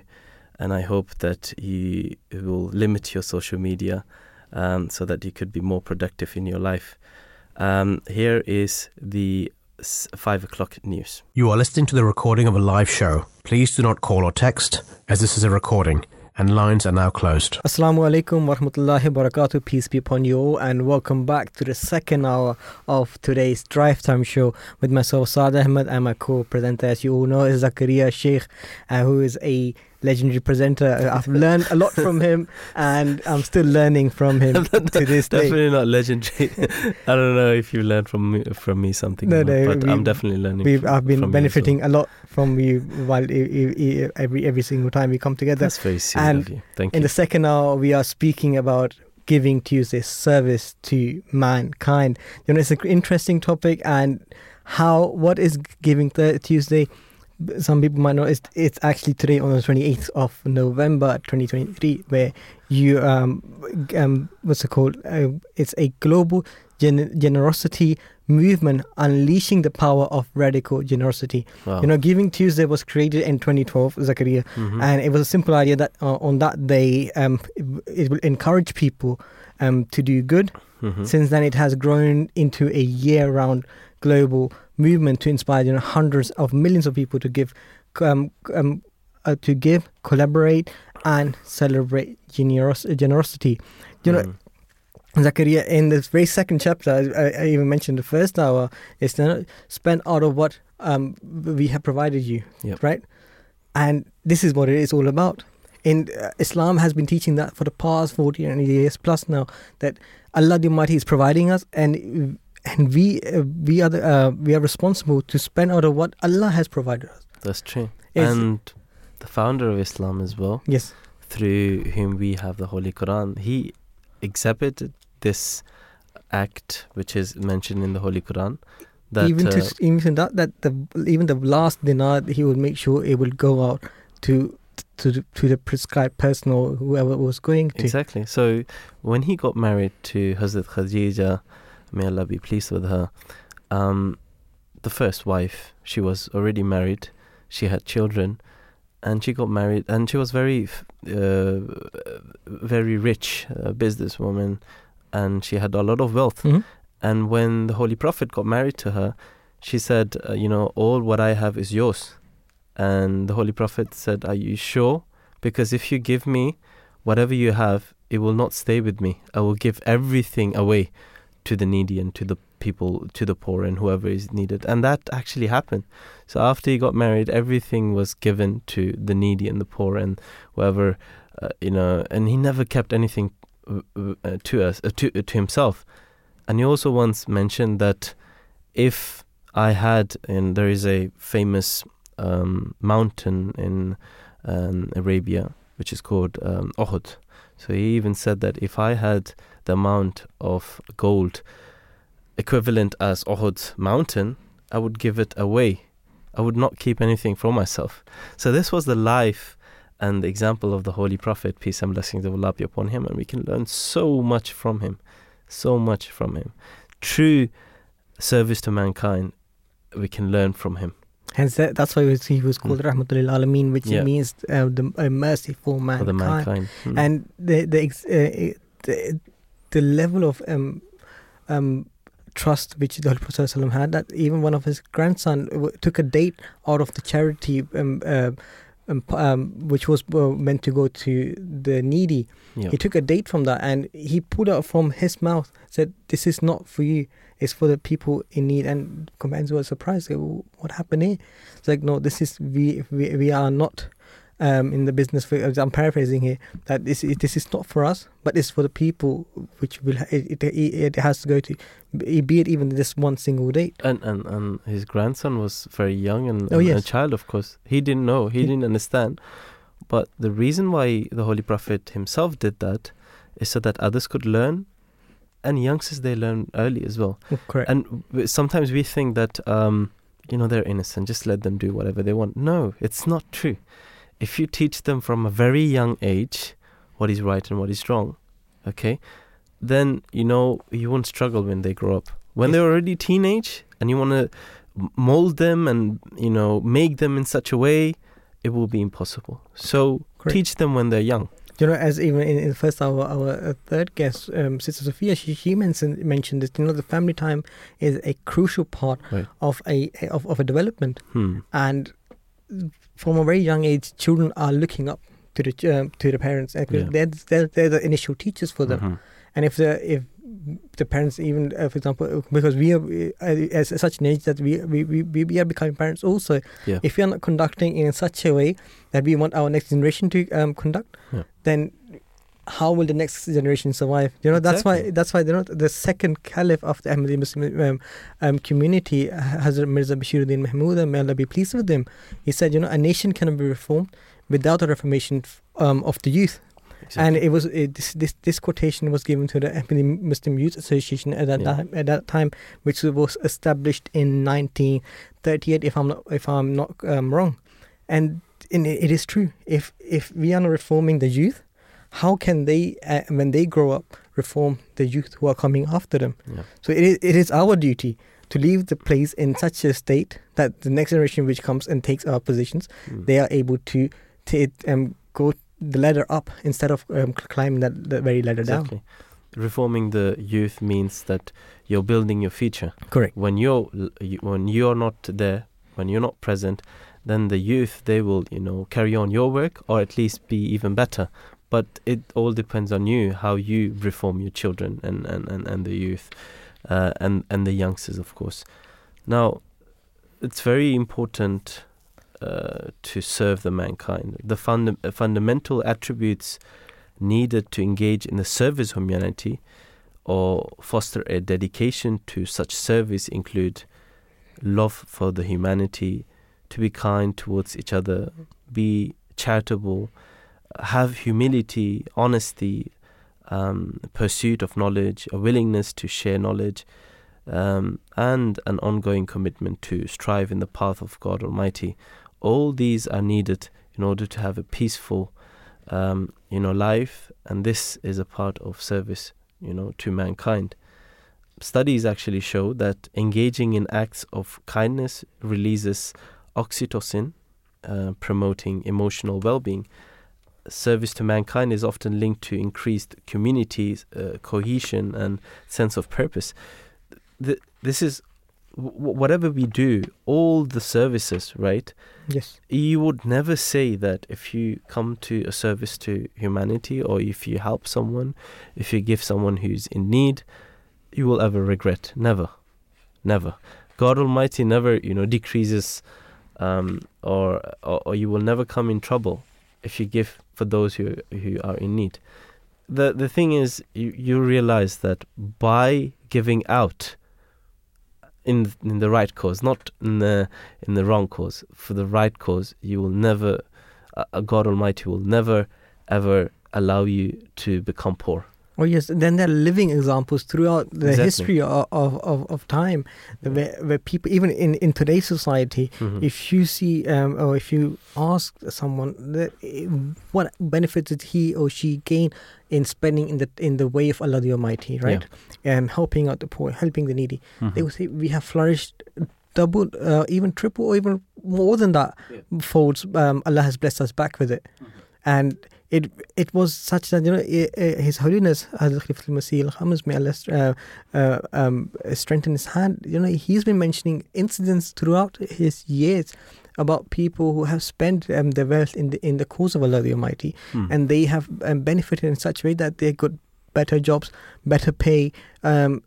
and I hope that you will limit your social media um, so that you could be more productive in your life. Um, here is the s- five o'clock news. You are listening to the recording of a live show. Please do not call or text, as this is a recording, and lines are now closed. Assalamu alaikum wa rahmatullahi wa barakatuh. Peace be upon you all, and welcome back to the second hour of today's Drive Time show with myself, Saad Ahmed, and my co presenter, as you all know, is Zakaria Sheikh, uh, who is a legendary presenter. I've learned a lot from him, and I'm still learning from him to this day. Definitely not legendary. I don't know if you learned from me, from me something, No, no, but we- I'm definitely learning. We've, I've been from you benefiting a lot from you while every every single time we come together. That's very sweet and of you. Thank In you. the second hour, we are speaking about Giving Tuesday service to mankind. You know, it's an interesting topic, and how what is Giving Tuesday? Some people might know it's it's actually today on the twenty eighth of November, twenty twenty three, where you um um what's it called? Uh, it's a global gen- generosity movement unleashing the power of radical generosity. Wow. You know, Giving Tuesday was created in 2012, Zakaria, Mhm. and it was a simple idea that uh, on that day um, it, it will encourage people um, to do good. Mhm. Since then, it has grown into a year-round global movement to inspire you know hundreds of millions of people to give, um, um, uh, to give, collaborate, and celebrate generos- generosity. You know, Mm. Zakaria, in this very second chapter, I, I even mentioned the first hour, is to spend out of what um, we have provided you, Yep. right? And this is what it is all about. In uh, Islam has been teaching that for the past 40 years plus now, that Allah the Almighty is providing us, and and we uh, we are the, uh, we are responsible to spend out of what Allah has provided us. That's true. And the founder of Islam as well, Yes, through whom we have the Holy Quran, he exhibited this act which is mentioned in the Holy Quran. That even uh, to even that that the even the last dinar he would make sure it will go out to to the, to the prescribed person or whoever was going to. Exactly. So when he got married to Hazrat Khadija, may Allah be pleased with her, um, the first wife, she was already married, she had children, and she got married, and she was very, uh, very rich, uh, businesswoman, and she had a lot of wealth. Mhm. And when the Holy Prophet got married to her, she said, uh, You know, all what I have is yours. And the Holy Prophet said, Are you sure? Because if you give me whatever you have, it will not stay with me. I will give everything away to the needy and to the people, to the poor and whoever is needed. And that actually happened. So after he got married, everything was given to the needy and the poor and whoever, uh, you know, and he never kept anything uh, uh, to us, uh, to, to himself. And he also once mentioned that if I had, and there is a famous um, mountain in um, Arabia which is called um. So he even said that if I had the amount of gold equivalent as Uhud mountain, I would give it away. I would not keep anything for myself. So this was the life and the example of the Holy Prophet, peace and blessings of Allah be upon him, and we can learn so much from him, so much from him. True service to mankind, we can learn from him. Hence, that, that's why he was, was called Mm. Rahmatul Alameen, which Yeah. means uh, the merciful For mankind. the mankind. Hmm. And the the, ex- uh, the the level of um um trust which the Holy Prophet ﷺ had that even one of his grandson w- took a date out of the charity um, uh, um, um, which was uh, meant to go to the needy. yeah. He took a date from that and he pulled out from his mouth, said, This is not for you, it's for the people in need. And companions were surprised, like, "Wh- What happened here? It's like, No, this is, we, we, we are not um, in the business for, I'm paraphrasing here, that this, is- this is not for us, but it's for the people which will, it, it, it has to go to, be it even this one single date. And, and and his grandson was very young and, Oh, and yes. a child, of course. He didn't know. He He- didn't understand. But the reason why the Holy Prophet himself did that is so that others could learn, and youngsters they learn early as well. Correct. And w- sometimes we think that um, you know they're innocent, just let them do whatever they want. No, it's not true. If you teach them from a very young age what is right and what is wrong, okay, then you know you won't struggle when they grow up. When Yes. they're already teenage and you want to mold them and you know make them in such a way, it will be impossible. So Correct. teach them when they're young. You know, as even in, in the first our our third guest, um, Sister Sofia, she, she mentioned mentioned that you know the family time is a crucial part Right. of a of, of a development, Hmm. and from a very young age, children are looking up to the um, to the parents. uh, 'cause Yeah. They're, they're they're the initial teachers for them, Mhm. and if the if the parents even uh, for example because we are uh, as such an age that we we, we, we we are becoming parents also Yeah. if we are not conducting in such a way that we want our next generation to um, conduct Yeah. then how will the next generation survive? You know that's why that's why you know the second caliph of the Ahmadi Muslim um, um, community Hazrat Mirza Bashiruddin Mahmud may Allah be pleased with him. He said you know a nation cannot be reformed without a reformation um, of the youth. And it was it, this, this this quotation was given to the Ahmadi Muslim Youth Association at that Yeah. time, at that time, which was established in 1938, if I'm not if I'm not um, wrong, and and it, it is true. If if we are not reforming the youth, how can they uh, when they grow up reform the youth who are coming after them? Yeah. So it is, it is our duty to leave the place in such a state that the next generation which comes and takes our positions Mm. they are able to to um, go the ladder up instead of um, climbing that, that very ladder down. Reforming the youth means that you're building your future. Correct. When you're you- when you're not there, when you're not present, then the youth they will you know carry on your work or at least be even better. But it all depends on you how you reform your children and and and, and the youth, uh, and and the youngsters of course. Now, it's very important uh, to serve the mankind. The uh, fundamental attributes needed to engage in the service of humanity or foster a dedication to such service include love for the humanity, to be kind towards each other, be charitable, have humility, honesty, um, pursuit of knowledge, a willingness to share knowledge, um, and an ongoing commitment to strive in the path of God Almighty. All these are needed in order to have a peaceful, um, you know, life, and this is a part of service, you know, to mankind. Studies actually show that engaging in acts of kindness releases oxytocin, uh, promoting emotional well-being. Service to mankind is often linked to increased community uh, cohesion and sense of purpose. Th- this is w- whatever we do, all the services, right? Yes. you would never say that if you come to a service to humanity or if you help someone, if you give someone who's in need, you will ever regret. Never, never. God Almighty never, you know, decreases, um, or, or or you will never come in trouble if you give for those who who are in need. The the thing is, you you realize that by giving out in in the right cause, not in the in the wrong cause, for the right cause, you will never, uh, God Almighty will never ever allow you to become poor. Oh yes, then there are living examples throughout the Exactly. history of, of, of, time, where, where people, even in, in today's society, Mhm. if you see um, or if you ask someone that, what benefits did he or she gain in spending in the in the way of Allah the Almighty, right? And helping out the poor, helping the needy, Mm-hmm. they will say we have flourished double, uh, even triple, or even more than that folds. Um, Allah has blessed us back with it, and it it was such that you know i- i- His Holiness Hazrat Khalifah al-Masih al-Khamis, may Allah uh, uh, um, strengthen his hand. You know he's been mentioning incidents throughout his years about people who have spent um, their wealth in the in the cause of Allah the Almighty, Hmm. and they have um, benefited in such a way that they got better jobs, better pay. Um,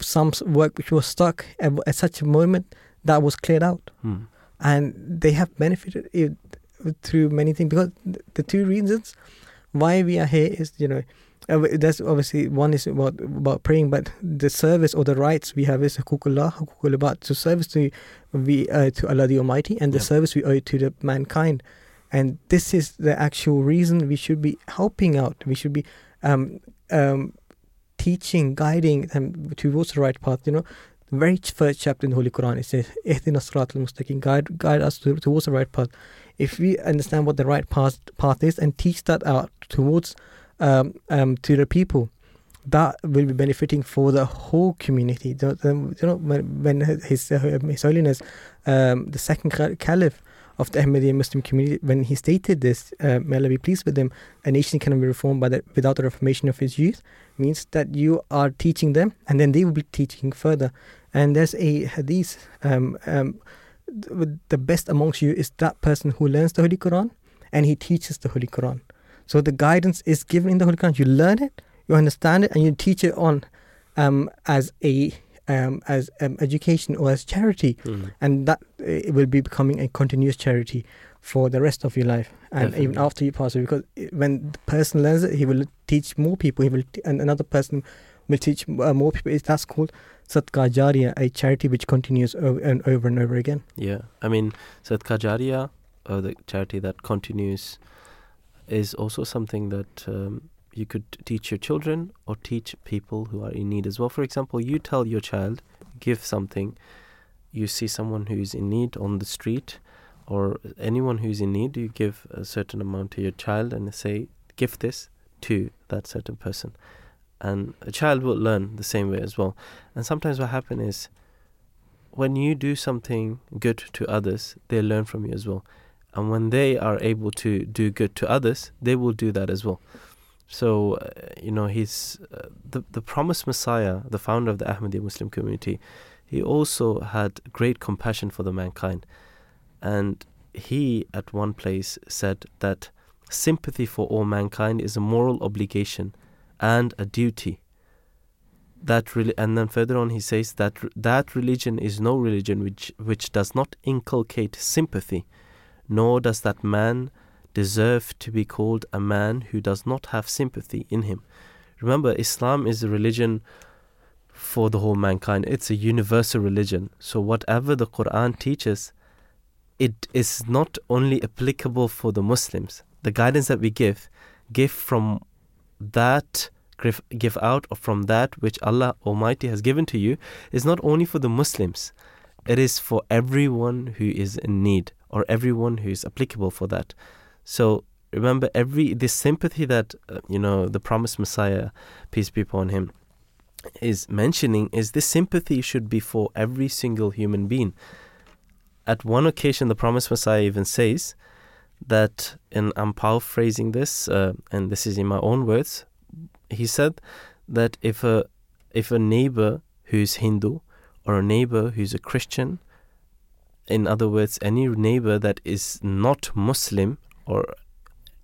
some work which was stuck at, at such a moment that was cleared out Hmm. and they have benefited it through many things because the two reasons why we are here is you know uh, that's obviously one is about about praying but the service or the rights we have is hukukullah hukukul ibad so service to we uh, to Allah the Almighty and the Yeah. service we owe to the mankind. And this is the actual reason we should be helping out. We should be um um teaching guiding them towards the right path you know the very first chapter in the Holy Quran it says "Ihdina siratal mustaqim guide guide us to, towards the right path. If we understand what the right path path is and teach that out towards um, um, to the people that will be benefiting for the whole community. The, the, you know when, when his, his holiness um, the second caliph of the Ahmadiyya Muslim community when he stated this uh, may Allah be pleased with him a nation cannot be reformed by the, without the reformation of its youth means that you are teaching them and then they will be teaching further and there's a hadith um, um, th- the best amongst you is that person who learns the Holy Quran and he teaches the Holy Quran. So the guidance is given in the Holy Quran. You learn it you understand it and you teach it on um, as a um, as um, education or as charity. Hmm. and that uh, it will be becoming a continuous charity for the rest of your life and even after you pass away. Because when the person learns it he will teach more people. He will t- and another person will teach uh, more people. It's- that's called sadqa jariyah a charity which continues over and over and over again Yeah, I mean, Sadqa Jariyah, uh, the charity that continues, is also something that um, you could teach your children or teach people who are in need as well. For example, you tell your child, give something, you see someone who's in need on the street or anyone who's in need, you give a certain amount to your child and say, give this to that certain person. And a child will learn the same way as well. And sometimes what happens is, when you do something good to others, they learn from you as well. And when they are able to do good to others, they will do that as well. So, uh, you know, he's uh, the, the promised Messiah, the founder of the Ahmadiyya Muslim community. He also had great compassion for the mankind. And he, at one place, said that sympathy for all mankind is a moral obligation and a duty that really and then further on he says that that religion is no religion which which does not inculcate sympathy nor does that man deserve to be called a man who does not have sympathy in him. Remember islam is a religion for the whole mankind. It's a universal religion. So whatever the quran teaches it is not only applicable for the muslims. The guidance that we give give from that give, out from that which Allah Almighty has given to you is not only for the Muslims, it is for everyone who is in need or everyone who is applicable for that. So remember, every this sympathy that uh, you know the promised Messiah, peace be upon him, is mentioning is this sympathy should be for every single human being. At one occasion, the promised Messiah even says that, and I'm paraphrasing this, uh, and this is in my own words. He said that if a if a neighbor who's Hindu or a neighbor who's a Christian, in other words, any neighbor that is not Muslim or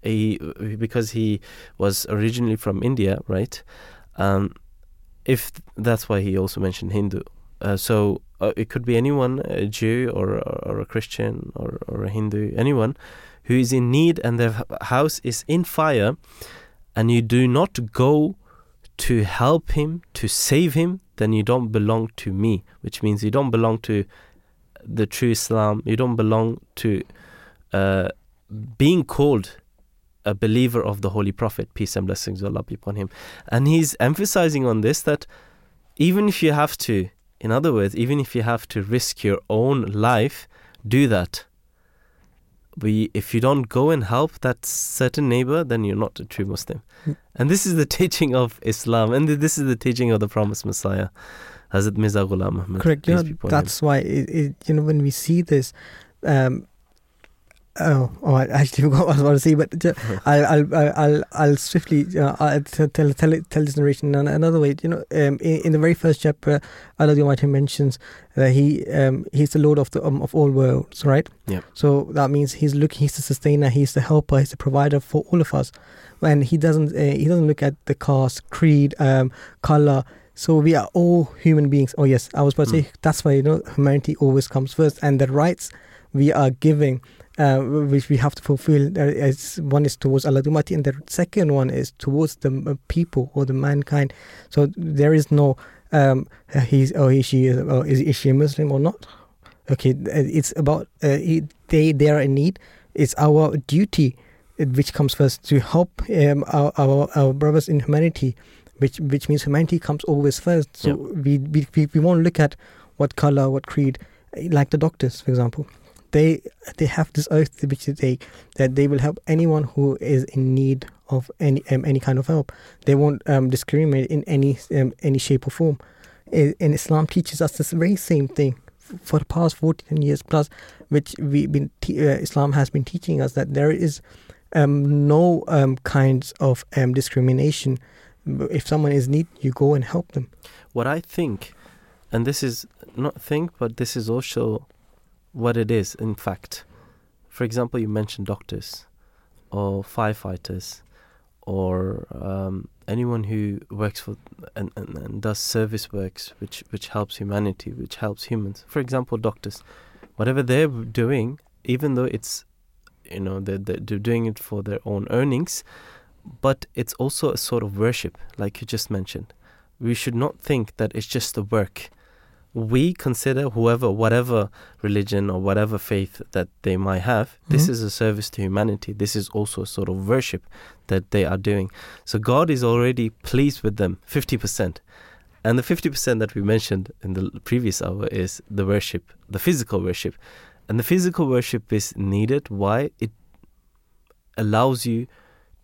he because he was originally from India, right? Um, if that's why he also mentioned Hindu. Uh, so uh, it could be anyone, a Jew or, or a Christian or, or a Hindu, anyone who is in need and their house is in fire, and you do not go to help him, to save him, then you don't belong to me, which means you don't belong to the true Islam, you don't belong to uh, being called a believer of the Holy Prophet, peace and blessings of Allah be upon him. And he's emphasizing on this that even if you have to, in other words, even if you have to risk your own life, do that. We, if you don't go and help that certain neighbor, then you're not a true Muslim. Mm. And this is the teaching of Islam, and this is the teaching of the promised Messiah, Hazrat Mirza Ghulam Ahmad. Correct. You know, upon him. that's why it, it, you know when we see this. Um, oh, oh, I actually forgot what I was about to say, but ju- I'll, I'll, I'll, I'll, swiftly uh, I'll tell, tell, tell, tell this narration in another way. You know, um, in, in the very first chapter, Allah the Almighty mentions that He um, He's the Lord of the um, of all worlds, right? Yeah. So that means He's looking. He's the sustainer. He's the helper. He's the provider for all of us. And He doesn't uh, He doesn't look at the caste, creed, um, color. So we are all human beings. Oh yes, I was about to Mm. say that's why you know humanity always comes first, and the rights we are giving, uh, which we have to fulfill. Uh, is, one is towards Allah Almighty, and the second one is towards the uh, people or the mankind. So there is no um, uh, he's or he she is or is, is she a Muslim or not? Okay, uh, it's about uh, he, they they are in need. It's our duty, uh, which comes first, to help um, our, our our brothers in humanity which which means humanity comes always first. So we, we we we won't look at what color, what creed, like the doctors, for example. They they have this oath which they take that they will help anyone who is in need of any um, any kind of help. They won't um, discriminate in any um, any shape or form. And Islam teaches us this very same thing for the past 14 years plus, which we been te- uh, Islam has been teaching us that there is um, no um, kinds of um, discrimination if someone is need, you go and help them. what I think, and this is not think, but this is also what it is, in fact. For example, you mentioned doctors or firefighters or um, anyone who works for and, and, and does service works which, which helps humanity, which helps humans. For example, doctors, whatever they're doing, even though it's, you know, they're, they're they're doing it for their own earnings, but it's also a sort of worship, like you just mentioned we should not think that it's just the work. We consider whoever, whatever religion or whatever faith that they might have, this Mhm. is a service to humanity. This is also a sort of worship that they are doing. So God is already pleased with them, 50%. And the 50% that we mentioned in the previous hour is the worship, the physical worship. And the physical worship is needed. Why? It allows you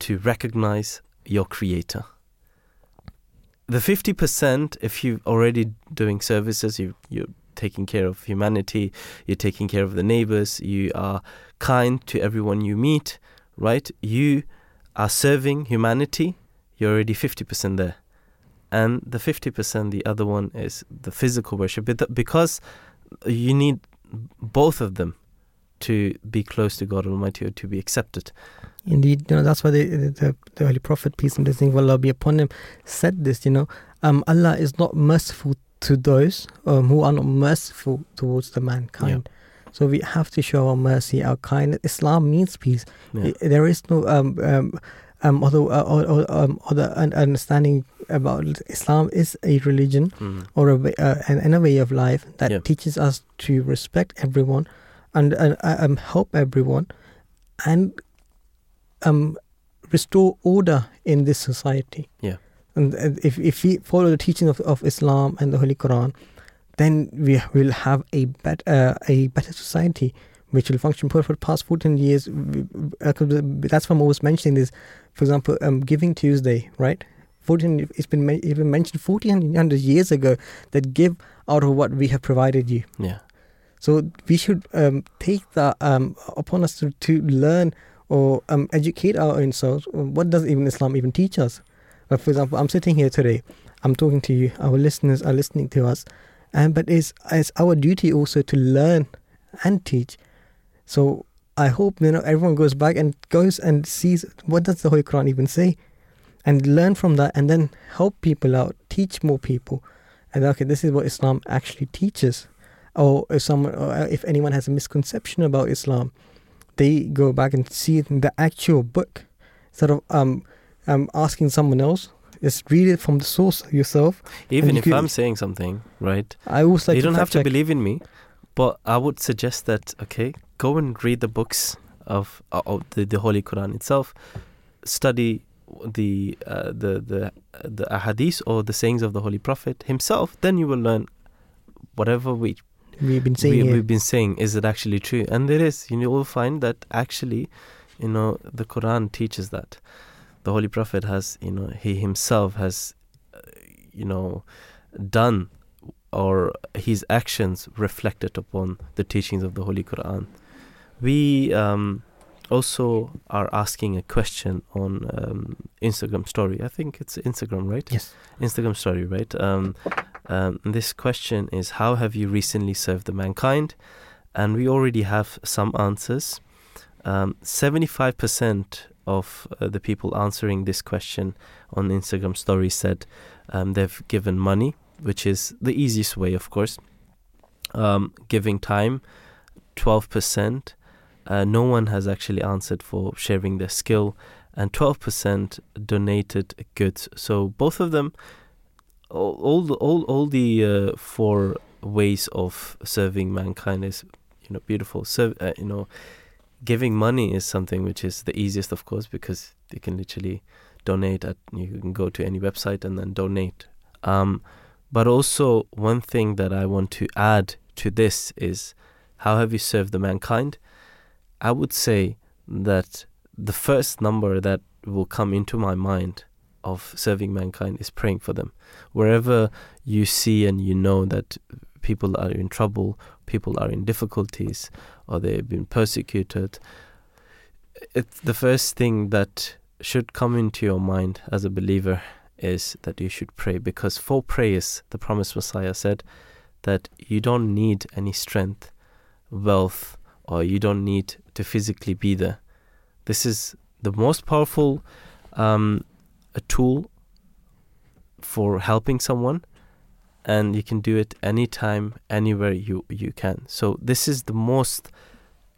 to recognize your creator the 50% if you're already doing services you you're taking care of humanity you're taking care of the neighbors you are kind to everyone you meet right? You are serving humanity you're already 50% there. And the 50% the other one is the physical worship because you need both of them to be close to God Almighty or to be accepted Indeed, you know that's why the, the, the Holy Prophet, peace and blessings of Allah be upon him, said this. You know, um, Allah is not merciful to those um, who are not merciful towards the mankind. So we have to show our mercy, our kindness. Islam means peace. Yeah. There is no um, um, um, other uh, or, or, um, other understanding about Islam is a religion Mm. or a way, uh, and, and a way of life that Yeah. teaches us to respect everyone and, and uh, um, help everyone and um, restore order in this society. Yeah. And, and if, if we follow the teaching of, of Islam and the Holy Quran, then we will have a, bet, uh, a better society which will function for, for the past 14 years. uh, That's why I'm always mentioning this. For example, um, Giving Tuesday, right? 14, it's been even mentioned 1400 years ago that give out of what we have provided you. yeah So we should um, take that um, upon us to, to learn or um, educate our own selves. What does even Islam even teach us? Uh, for example, I'm sitting here today. I'm talking to you. Our listeners are listening to us, and but it's it's our duty also to learn and teach. So I hope you know everyone goes back and goes and sees what does the Holy Quran even say. and learn from that and then help people out, teach more people. And okay, this is what Islam actually teaches. Or if someone, or if anyone has a misconception about Islam, they go back and see it in the actual book instead of um, um asking someone else. Just read it from the source yourself. Even you if could- I'm saying something, right? I always like you don't have to check. believe in me, but I would suggest that okay, go and read the books of, uh, of the, the Holy Quran itself. Study the uh, the the the ahadith or the sayings of the Holy Prophet himself. Then you will learn whatever we We've been saying We, we've been saying. Is it actually true? And there is. You will find that actually, you know, the Quran teaches that. The Holy Prophet has, you know, he himself has, uh, you know, done or his actions reflected upon the teachings of the Holy Quran. We um, also are asking a question on um, Instagram story. I think it's Instagram, right? Yes. Instagram story, right? Um, um, this question is How have you recently served the mankind? And we already have some answers. Um, 75% of uh, the people answering this question on Instagram story said um, they've given money, which is the easiest way, of course. Um, giving time, 12%. Uh, no one has actually answered for sharing their skill, and 12% donated goods. So both of them, all, all all, all the uh, four ways of serving mankind is, you know, beautiful. So uh, you know, giving money is something which is the easiest, of course, because you can literally donate at you can go to any website and then donate. Um, but also one thing that I want to add to this is how have you served the mankind? I would say that the first number that will come into my mind of serving mankind is praying for them. Wherever you see and you know that people are in trouble, people are in difficulties, or they've been persecuted, it's the first thing that should come into your mind as a believer is that you should pray because for prayers, the promised Messiah said that you don't need any strength, wealth, or you don't need to physically be there. This is the most powerful um, a tool for helping someone, and you can do it anytime, anywhere you you can. So this is the most.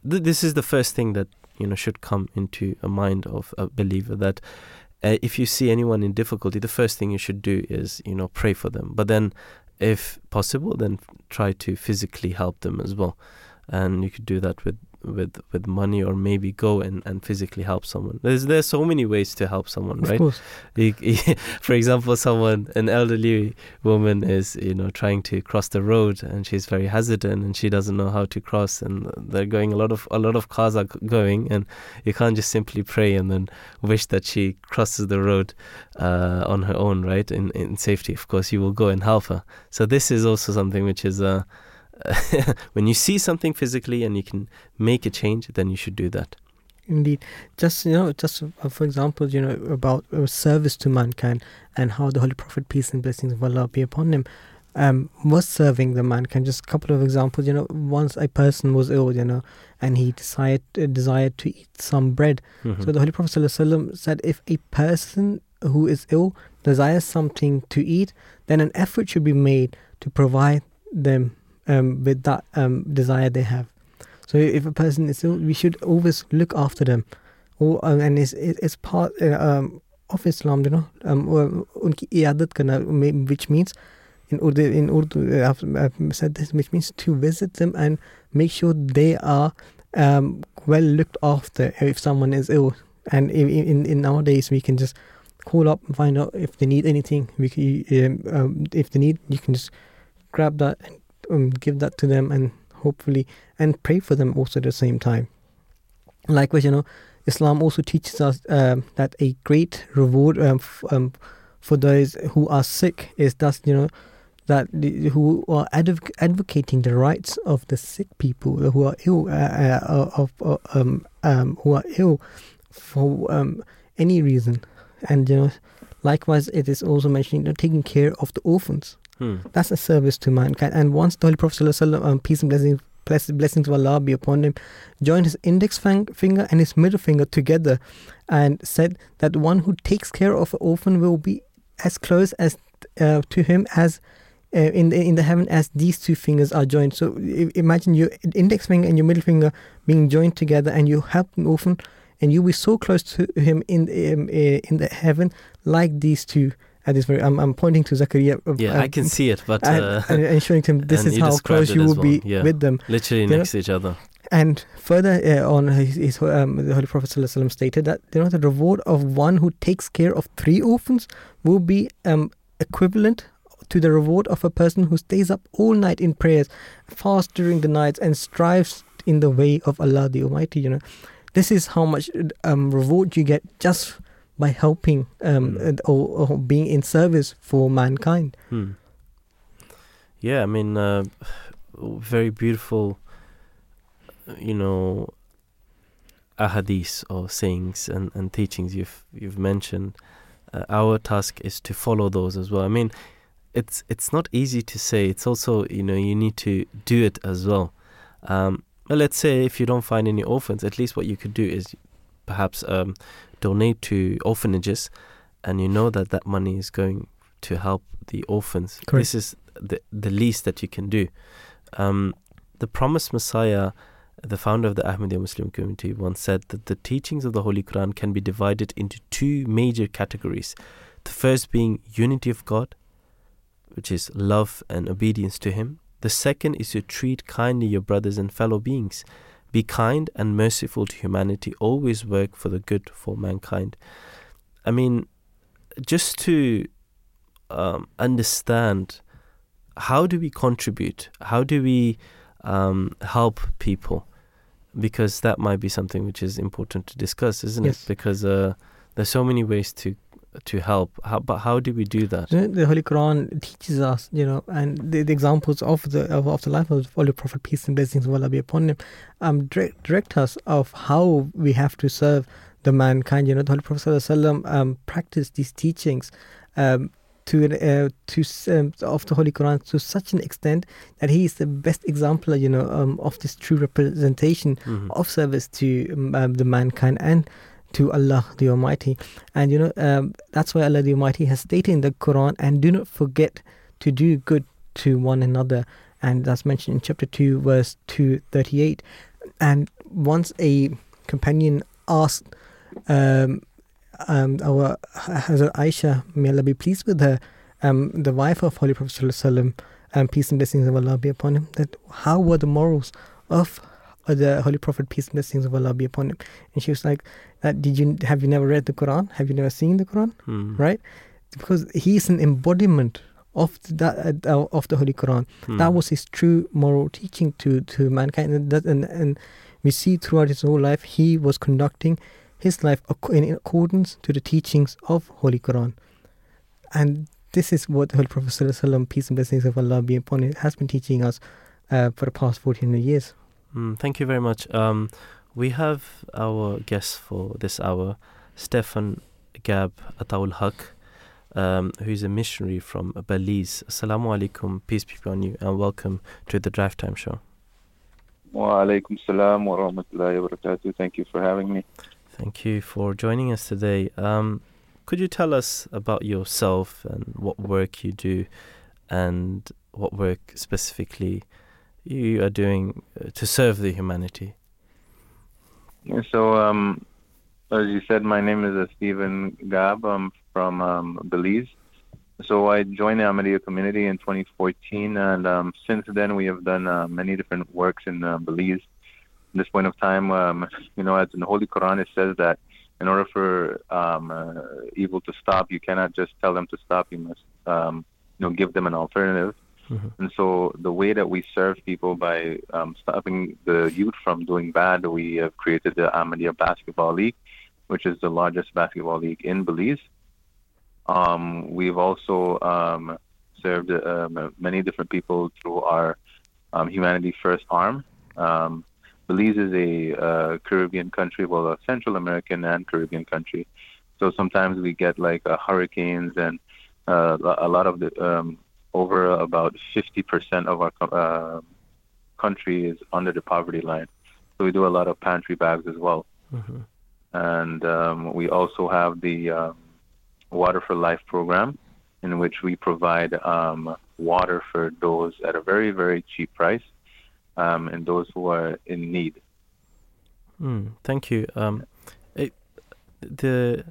Th- this is the first thing that you know should come into a mind of a believer that uh, if you see anyone in difficulty, the first thing you should do is you know pray for them. But then, if possible, then try to physically help them as well, and you could do that with with with money or maybe go and, and physically help someone. There's there's so many ways to help someone, Of right? course. You- you- for example, someone, an elderly woman is, you know, trying to cross the road and she's very hesitant and she doesn't know how to cross and they're going, a lot of, a lot of cars are going and you can't just simply pray and then wish that she crosses the road uh, on her own, right? In, in safety. Of course, you will go and help her. So this is also something which is, uh, when you see something physically and you can make a change, then you should do that. Indeed, just you know, just uh, for example, you know about uh, service to mankind and how the Holy Prophet, peace and blessings of Allah be upon him, um, was serving the mankind. Just a couple of examples. You know, once a person was ill, you know, and he decided uh, desired to eat some bread. Mhm. So the Holy Prophet ﷺ said, if a person who is ill desires something to eat, then an effort should be made to provide them um, with that um, desire they have. So if a person is ill, we should always look after them. Or, um, and it's, it's part uh, um, of Islam, you know, um, unki iyadat karna, which means in Urdu, in Urdu uh, I've, I've, said this, which means to visit them and make sure they are um, well looked after if someone is ill. And in, in, in nowadays, we can just call up and find out if they need anything. We can, um, um, if they need, you can just grab that and um, give that to them, and hopefully, and pray for them also at the same time. Likewise, you know, Islam also teaches us um, that a great reward um, f- um, for those who are sick is thus, you know, that the, who are adv- advocating the rights of the sick people who are ill, uh, uh, of uh, um, um, who are ill for um, any reason, and you know, likewise, it is also mentioning you know, taking care of the orphans. Hmm. That's a service to mankind. And once the Holy Prophet um, peace and blessings bless- blessings of Allah be upon him, joined his index finger and his middle finger together and said that one who takes care of an orphan will be as close as uh, to him as uh, in the in the heaven as these two fingers are joined. So imagine your index finger and your middle finger being joined together, and you help an orphan, and you'll be so close to him in um, uh, in the heaven like these two. At this very, I'm, I'm pointing to Zakaria. uh, Yeah, I can see it, but and, uh, and, and showing him this is how close you will well, be yeah. with them. literally you know- next to each other. And further uh, on, his, his, um, the Holy Prophet ﷺ stated that you know the reward of one who takes care of three orphans will be um, equivalent to the reward of a person who stays up all night in prayers, fasts during the nights, and strives in the way of Allah the Almighty. You know, this is how much um, reward you get just by helping um, Mm. and- or, or being in service for mankind. Hmm. Yeah, I mean, uh, very beautiful, you know, ahadith or sayings and, and teachings you've you've mentioned. Uh, our task is to follow those as well. I mean, it's it's not easy to say. It's also you know you need to do it as well. Um, let's say if you don't find any orphans, at least what you could do is perhaps um, donate to orphanages, and you know that that money is going to help the orphans. Correct. This is the the least that you can do. Um, the promised Messiah, the founder of the Ahmadiyya Muslim community, once said that the teachings of the Holy Quran can be divided into two major categories. The first being unity of God, which is love and obedience to Him. The second is to treat kindly your brothers and fellow beings. Be kind and merciful to humanity. Always work for the good for mankind. I mean, just to um, understand how do we contribute? How do we um, help people? Because that might be something which is important to discuss, isn't Yes. it? Because uh, there's so many ways to to help. How, but how do we do that? Know, the Holy Quran teaches us, you know, and the, the examples of the of, of the life of the Holy Prophet, peace and blessings of Allah be upon him, um, direct, direct us of how we have to serve the mankind. You know, the Holy Prophet Sallallahu um practiced these teachings, um, to uh, to um, of the Holy Quran to such an extent that he is the best example, you know, um, of this true representation Mhm. of service to um, the mankind and to Allah the Almighty. And you know, um, that's why Allah the Almighty has stated in the Quran, and do not forget to do good to one another. And that's mentioned in chapter 2, verse 238. And once a companion asked um, um, our Hazrat Aisha, may Allah be pleased with her, um, the wife of Holy Prophet and peace and blessings of Allah be upon him, that how were the morals of uh, the Holy Prophet, peace and blessings of Allah be upon him? And she was like, that did you have you never read the Quran? Have you never seen the Quran? Hmm. Right? Because he is an embodiment of that uh, of the Holy Quran. Hmm. That was his true moral teaching to to mankind, and that and, and we see throughout his whole life he was conducting his life in accordance to the teachings of Holy Quran, and this is what the Holy Prophet peace and blessings of Allah be upon him, has been teaching us uh, for the past fourteen years. Mm, thank you very much. Um, we have our guest for this hour, Stefan Gab Ataul Haq, um, who is a missionary from Belize. Assalamu alaikum, peace be upon you, and welcome to the Drive Time Show. Wa alaikum salam wa rahmatullahi wa barakatuh. Thank you for having me. Thank you for joining us today. Um, could you tell us about yourself and what work you do, and what work specifically you are doing uh, to serve the humanity? So, um, as you said, my name is uh, Stephen Gab. I'm from um, Belize. So I joined the Ahmadiyya community in 2014, and um, since then we have done uh, many different works in uh, Belize. At this point of time, um, you know, as in the Holy Quran, it says that in order for um, uh, evil to stop, you cannot just tell them to stop. You must, um, you know, give them an alternative. Mhm. And so the way that we serve people by um, stopping the youth from doing bad, we have created the Ahmadiyya Basketball League, which is the largest basketball league in Belize. Um, we've also um, served um, many different people through our um, Humanity First arm. Um, Belize is a uh, Caribbean country, well, a Central American and Caribbean country. So sometimes we get like uh, hurricanes and uh, a lot of the um, over about 50% of our uh, country is under the poverty line. So we do a lot of pantry bags as well. Mm-hmm. And um, we also have the um, Water for Life program, in which we provide um, water for those at a very, very cheap price um, and those who are in need. Mm, thank you. Um, it, the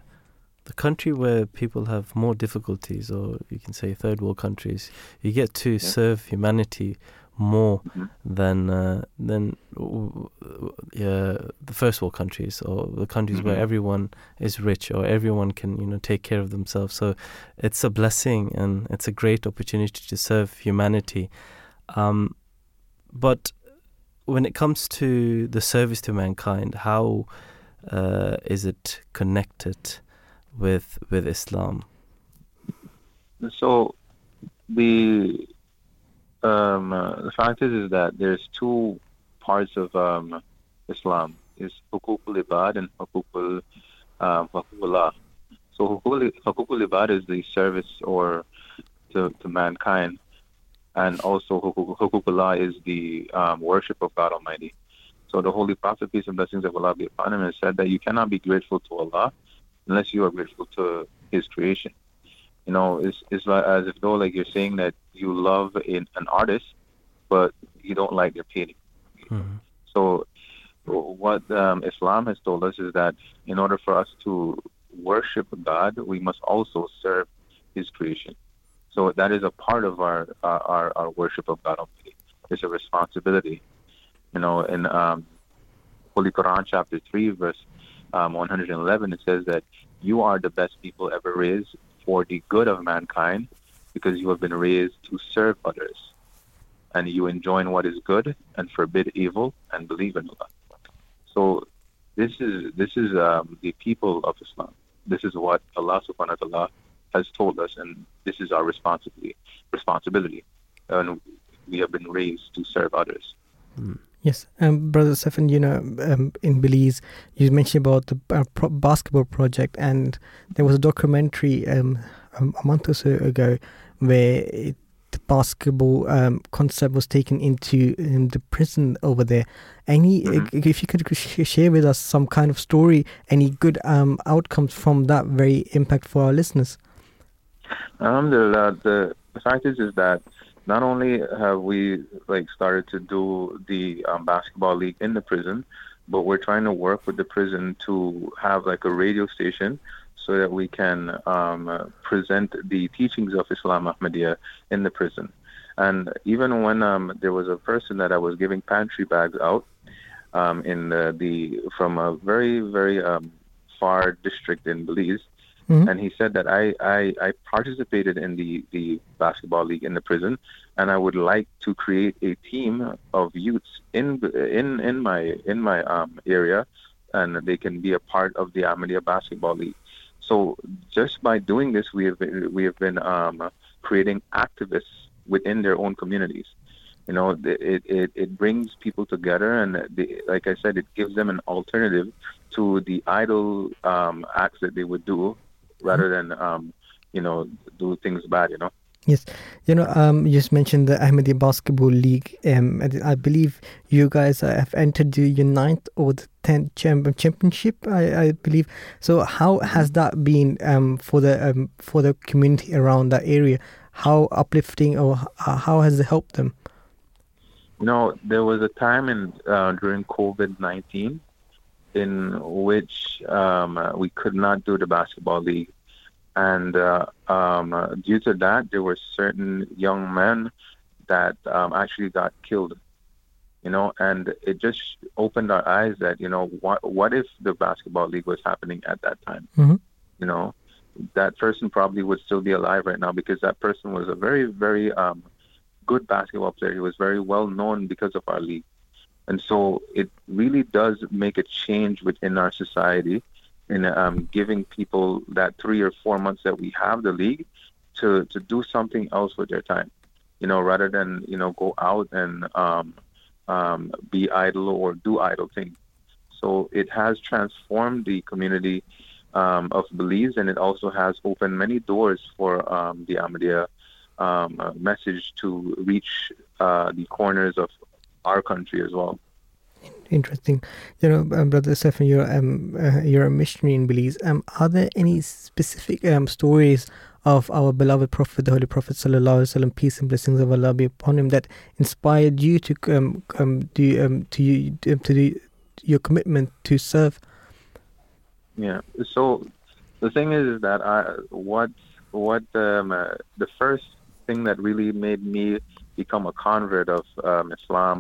the country where people have more difficulties, or you can say third world countries, you get to serve humanity more Mhm. than uh, than uh, the first world countries or the countries where Mhm. everyone is rich or everyone can you know take care of themselves. So it's a blessing and it's a great opportunity to serve humanity. Um, but when it comes to the service to mankind, how uh, is it connected with with Islam? So the um, uh, the fact is is that there's two parts of um, Islam: is hukukul ibad and hukukul um, hukukullah. So hukukul ibad is the service or to, to mankind, and also hukuk- hukukullah is the um, worship of God Almighty. So the Holy Prophet, peace and blessings of Allah be upon him, has said that you cannot be grateful to Allah unless you are grateful to His creation. You know, it's it's like as if though like you're saying that you love an, an artist, but you don't like their painting. Mhm. So, what um, Islam has told us is that in order for us to worship God, we must also serve His creation. So that is a part of our our, our, our worship of God Almighty. It's a responsibility. You know, in um, Holy Quran chapter three, verse um, 111, it says that you are the best people ever raised for the good of mankind, because you have been raised to serve others and you enjoin what is good and forbid evil and believe in Allah. So this is this is um, the people of Islam. This is what Allah subhanahu wa ta'ala has told us and this is our responsibility responsibility. And we have been raised to serve others. Yes, um, brother Stephen, you know, um, in Belize, you mentioned about the uh, pro- basketball project, and there was a documentary um, a month or so ago where it, the basketball um, concept was taken into um, the prison over there. Any, Mhm. if you could sh- share with us some kind of story, any good um, outcomes from that very impact for our listeners. Alhamdulillah, the, the fact is is that not only have we like started to do the um, basketball league in the prison, but we're trying to work with the prison to have like a radio station so that we can um, present the teachings of Islam Ahmadiyya in the prison. And even when um, there was a person that I was giving pantry bags out um, in the, the from a very very um, far district in Belize, Mhm. and he said that I, I, I participated in the, the basketball league in the prison, and I would like to create a team of youths in in in my in my um, area, and they can be a part of the Ahmadiyya basketball league. So just by doing this, we have been, we have been um, creating activists within their own communities. You know, it, it, it brings people together, and the, like I said, it gives them an alternative to the idle um, acts that they would do, rather than um, you know do things bad. You know. Yes, you know, um, you just mentioned the Ahmadiyya Basketball League. Um, I believe you guys uh, have entered the ninth or the tenth champ- championship. I, I believe. So, how has that been um, for the um, for the community around that area? How uplifting, or how has it helped them? You know, there was a time in uh, during COVID nineteen in which um, we could not do the basketball league, and uh, um, uh, due to that, there were certain young men that um, actually got killed. You know, and it just opened our eyes that you know what what if the basketball league was happening at that time? Mhm. You know, that person probably would still be alive right now because that person was a very very um, good basketball player. He was very well known because of our league. And so it really does make a change within our society in um, giving people that three or four months that we have the league to, to do something else with their time, you know, rather than, you know, go out and um, um, be idle or do idle things. So it has transformed the community um, of Belize, and it also has opened many doors for um, the Ahmadiyya um, message to reach uh, the corners of our country as well. Interesting. You know, um, Brother Stephen, you're um, uh, you're a missionary in Belize. Um, are there any specific um, stories of our beloved Prophet, the Holy Prophet Sallallahu Alaihi Wasallam, peace and blessings of Allah be upon him, that inspired you to um, um do um to you to do your commitment to serve? Yeah. So the thing is, is that I what what um, uh, the first thing that really made me become a convert of um, Islam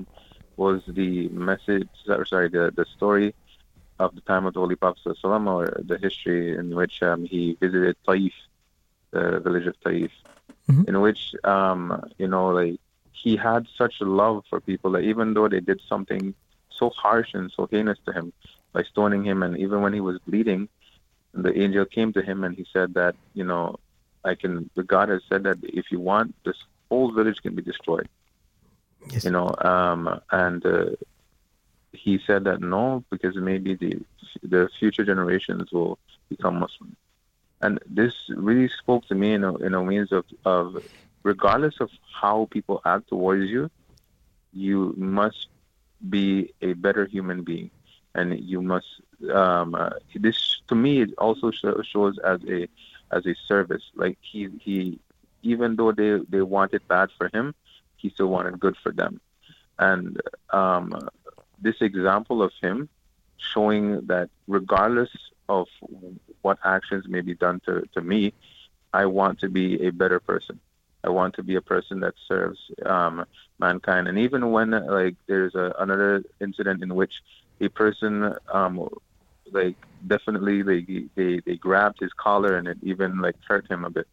was the message, sorry, the, the story of the time of the Holy Prophet or the history in which um, he visited Taif, the village of Taif, mm-hmm. in which, um, you know, like he had such a love for people that even though they did something so harsh and so heinous to him by stoning him, and even when he was bleeding, the angel came to him and he said that, you know, I can, the God has said that if you want, this whole village can be destroyed. Yes. You know, um, and uh, he said that no, because maybe the the future generations will become Muslim. And this really spoke to me in a, in a means of, of regardless of how people act towards you, you must be a better human being, and you must. Um, uh, this to me it also shows as a as a service. Like he he, even though they they wanted bad for him, he still wanted good for them. And um, this example of him showing that regardless of what actions may be done to, to me, I want to be a better person. I want to be a person that serves um, mankind. And even when like there's a, another incident in which a person um, like definitely they, they they grabbed his collar and it even like hurt him a bit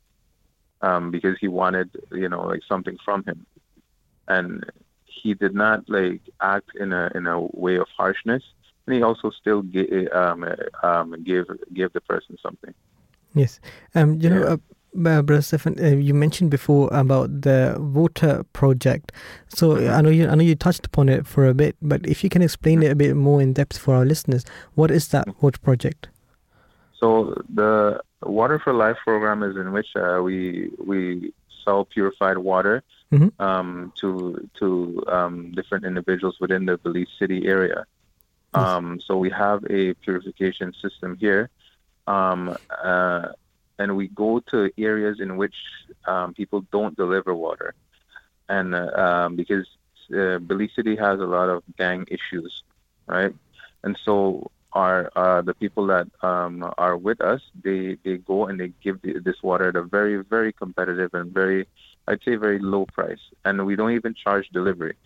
um, because he wanted you know like something from him and he did not like act in a in a way of harshness, and he also still gave um, um, give give the person something. Yes, um, you yeah. know. Uh, uh, Brother Stephen, uh, you mentioned before about the water project. So mm-hmm. I know you, I know you touched upon it for a bit, but if you can explain it a bit more in depth for our listeners, what is that mm-hmm. water project? So the Water for Life program is in which uh, we we sell purified water mm-hmm. um, to to um, different individuals within the Belize City area. Yes. Um, so we have a purification system here, um, uh, and we go to areas in which um, people don't deliver water, and uh, um, because uh, Belize City has a lot of gang issues, right? And so are uh, the people that um, are with us. They they go and they give the, this water at a very very competitive and very I'd say very low price, and we don't even charge delivery.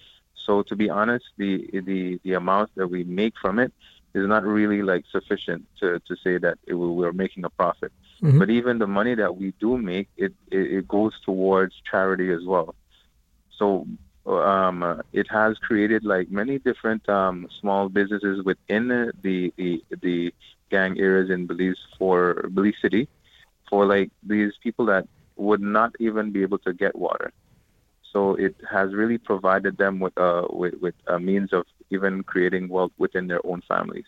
So to be honest, the the the amount that we make from it is not really like sufficient to, to say that it will, we're making a profit. Mm-hmm. But even the money that we do make, it, it, it goes towards charity as well. So um, it has created like many different um, small businesses within the, the the gang areas in Belize for Belize City, for like these people that would not even be able to get water. So it has really provided them with uh, with, with a means of even creating wealth within their own families,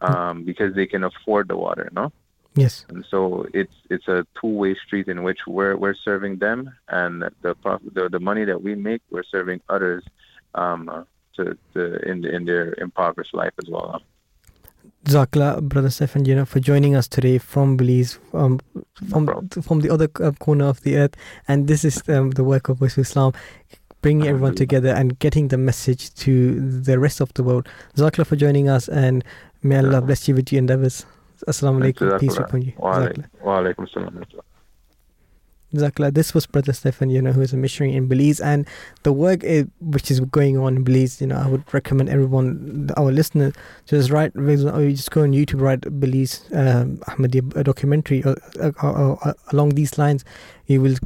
um, because they can afford the water, no. Yes. And so it's it's a two-way street in which we're we're serving them, and the the, the money that we make, we're serving others um, to, to in in their impoverished life as well. Zakla, Brother Stefan, you know, for joining us today from Belize, um, from no from the other uh, corner of the earth, and this is um, the work of Voice of Islam, bringing everyone together and getting the message to the rest of the world. Zakla for joining us, and may Allah bless you with your endeavors. Assalamu alaikum. Peace upon you. Wa alaikum salam. Exactly. This was Brother Stefan, you know, who is a missionary in Belize, and the work is, which is going on in Belize, you know, I would recommend everyone, our listeners, just write, you just go on YouTube, write Belize um, Ahmadiyya documentary uh, uh, uh, uh, along these lines. You will,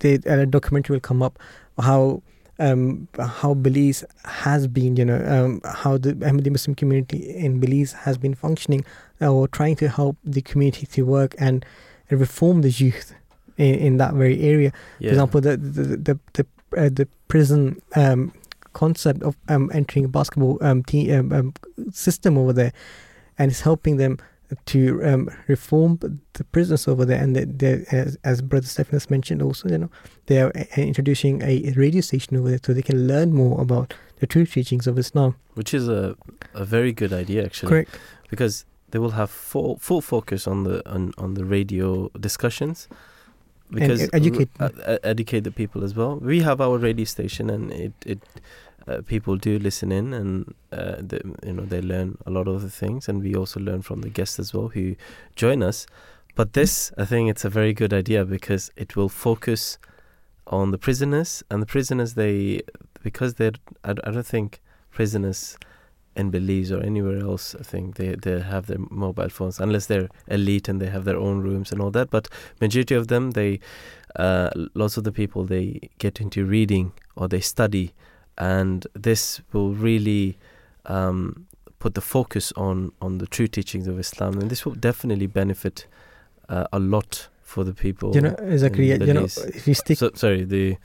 the a documentary will come up how um, how Belize has been, you know, um, how the Ahmadi Muslim community in Belize has been functioning or trying to help the community to work and reform the youth in, in that very area. Yeah. For example, the the the the, uh, the prison um, concept of um, entering a basketball um, team um, um, system over there, and it's helping them to um, reform the prisons over there. And they, as, as Brother has mentioned, also you know they are uh, introducing a radio station over there, so they can learn more about the true teachings of Islam. which is a a very good idea actually. Correct. because they will have full full focus on the on, on the radio discussions because e- educate uh, uh, educate the people as well. We have our radio station and it it uh, people do listen in and uh, the, you know they learn a lot of the things and we also learn from the guests as well who join us. But this I think it's a very good idea because it will focus on the prisoners and the prisoners they because they're I, I don't think prisoners in Belize or anywhere else, I think they, they have their mobile phones unless they're elite and they have their own rooms and all that. But majority of them, they uh, lots of the people they get into reading or they study, and this will really um, put the focus on on the true teachings of Islam, and this will definitely benefit uh, a lot for the people. You know, in you know, if you stick So, sorry, the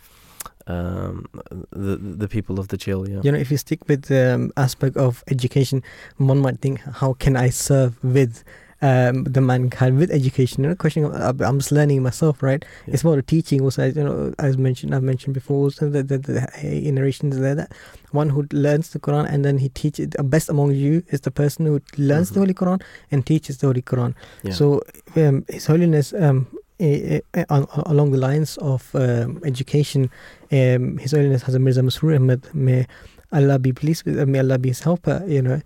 um, the the people of the jail. Yeah. You know, if you stick with the um, aspect of education, one might think, how can I serve with um, the mankind with education? You know, question of, uh, I'm just learning myself, right? Yeah. It's more the teaching. Also, as, you know, as mentioned, I've mentioned before, also the, the, the uh, narrations there that one who learns the Quran and then he teaches. The best among you is the person who learns the Mhm. Holy Quran and teaches the Holy Quran. Yeah. So, um, His Holiness, um, eh, eh, on, along the lines of um, education, um, His Holiness Hazrat Mirza Masroor Ahmad, may Allah be pleased with, uh, may Allah be his helper, you know,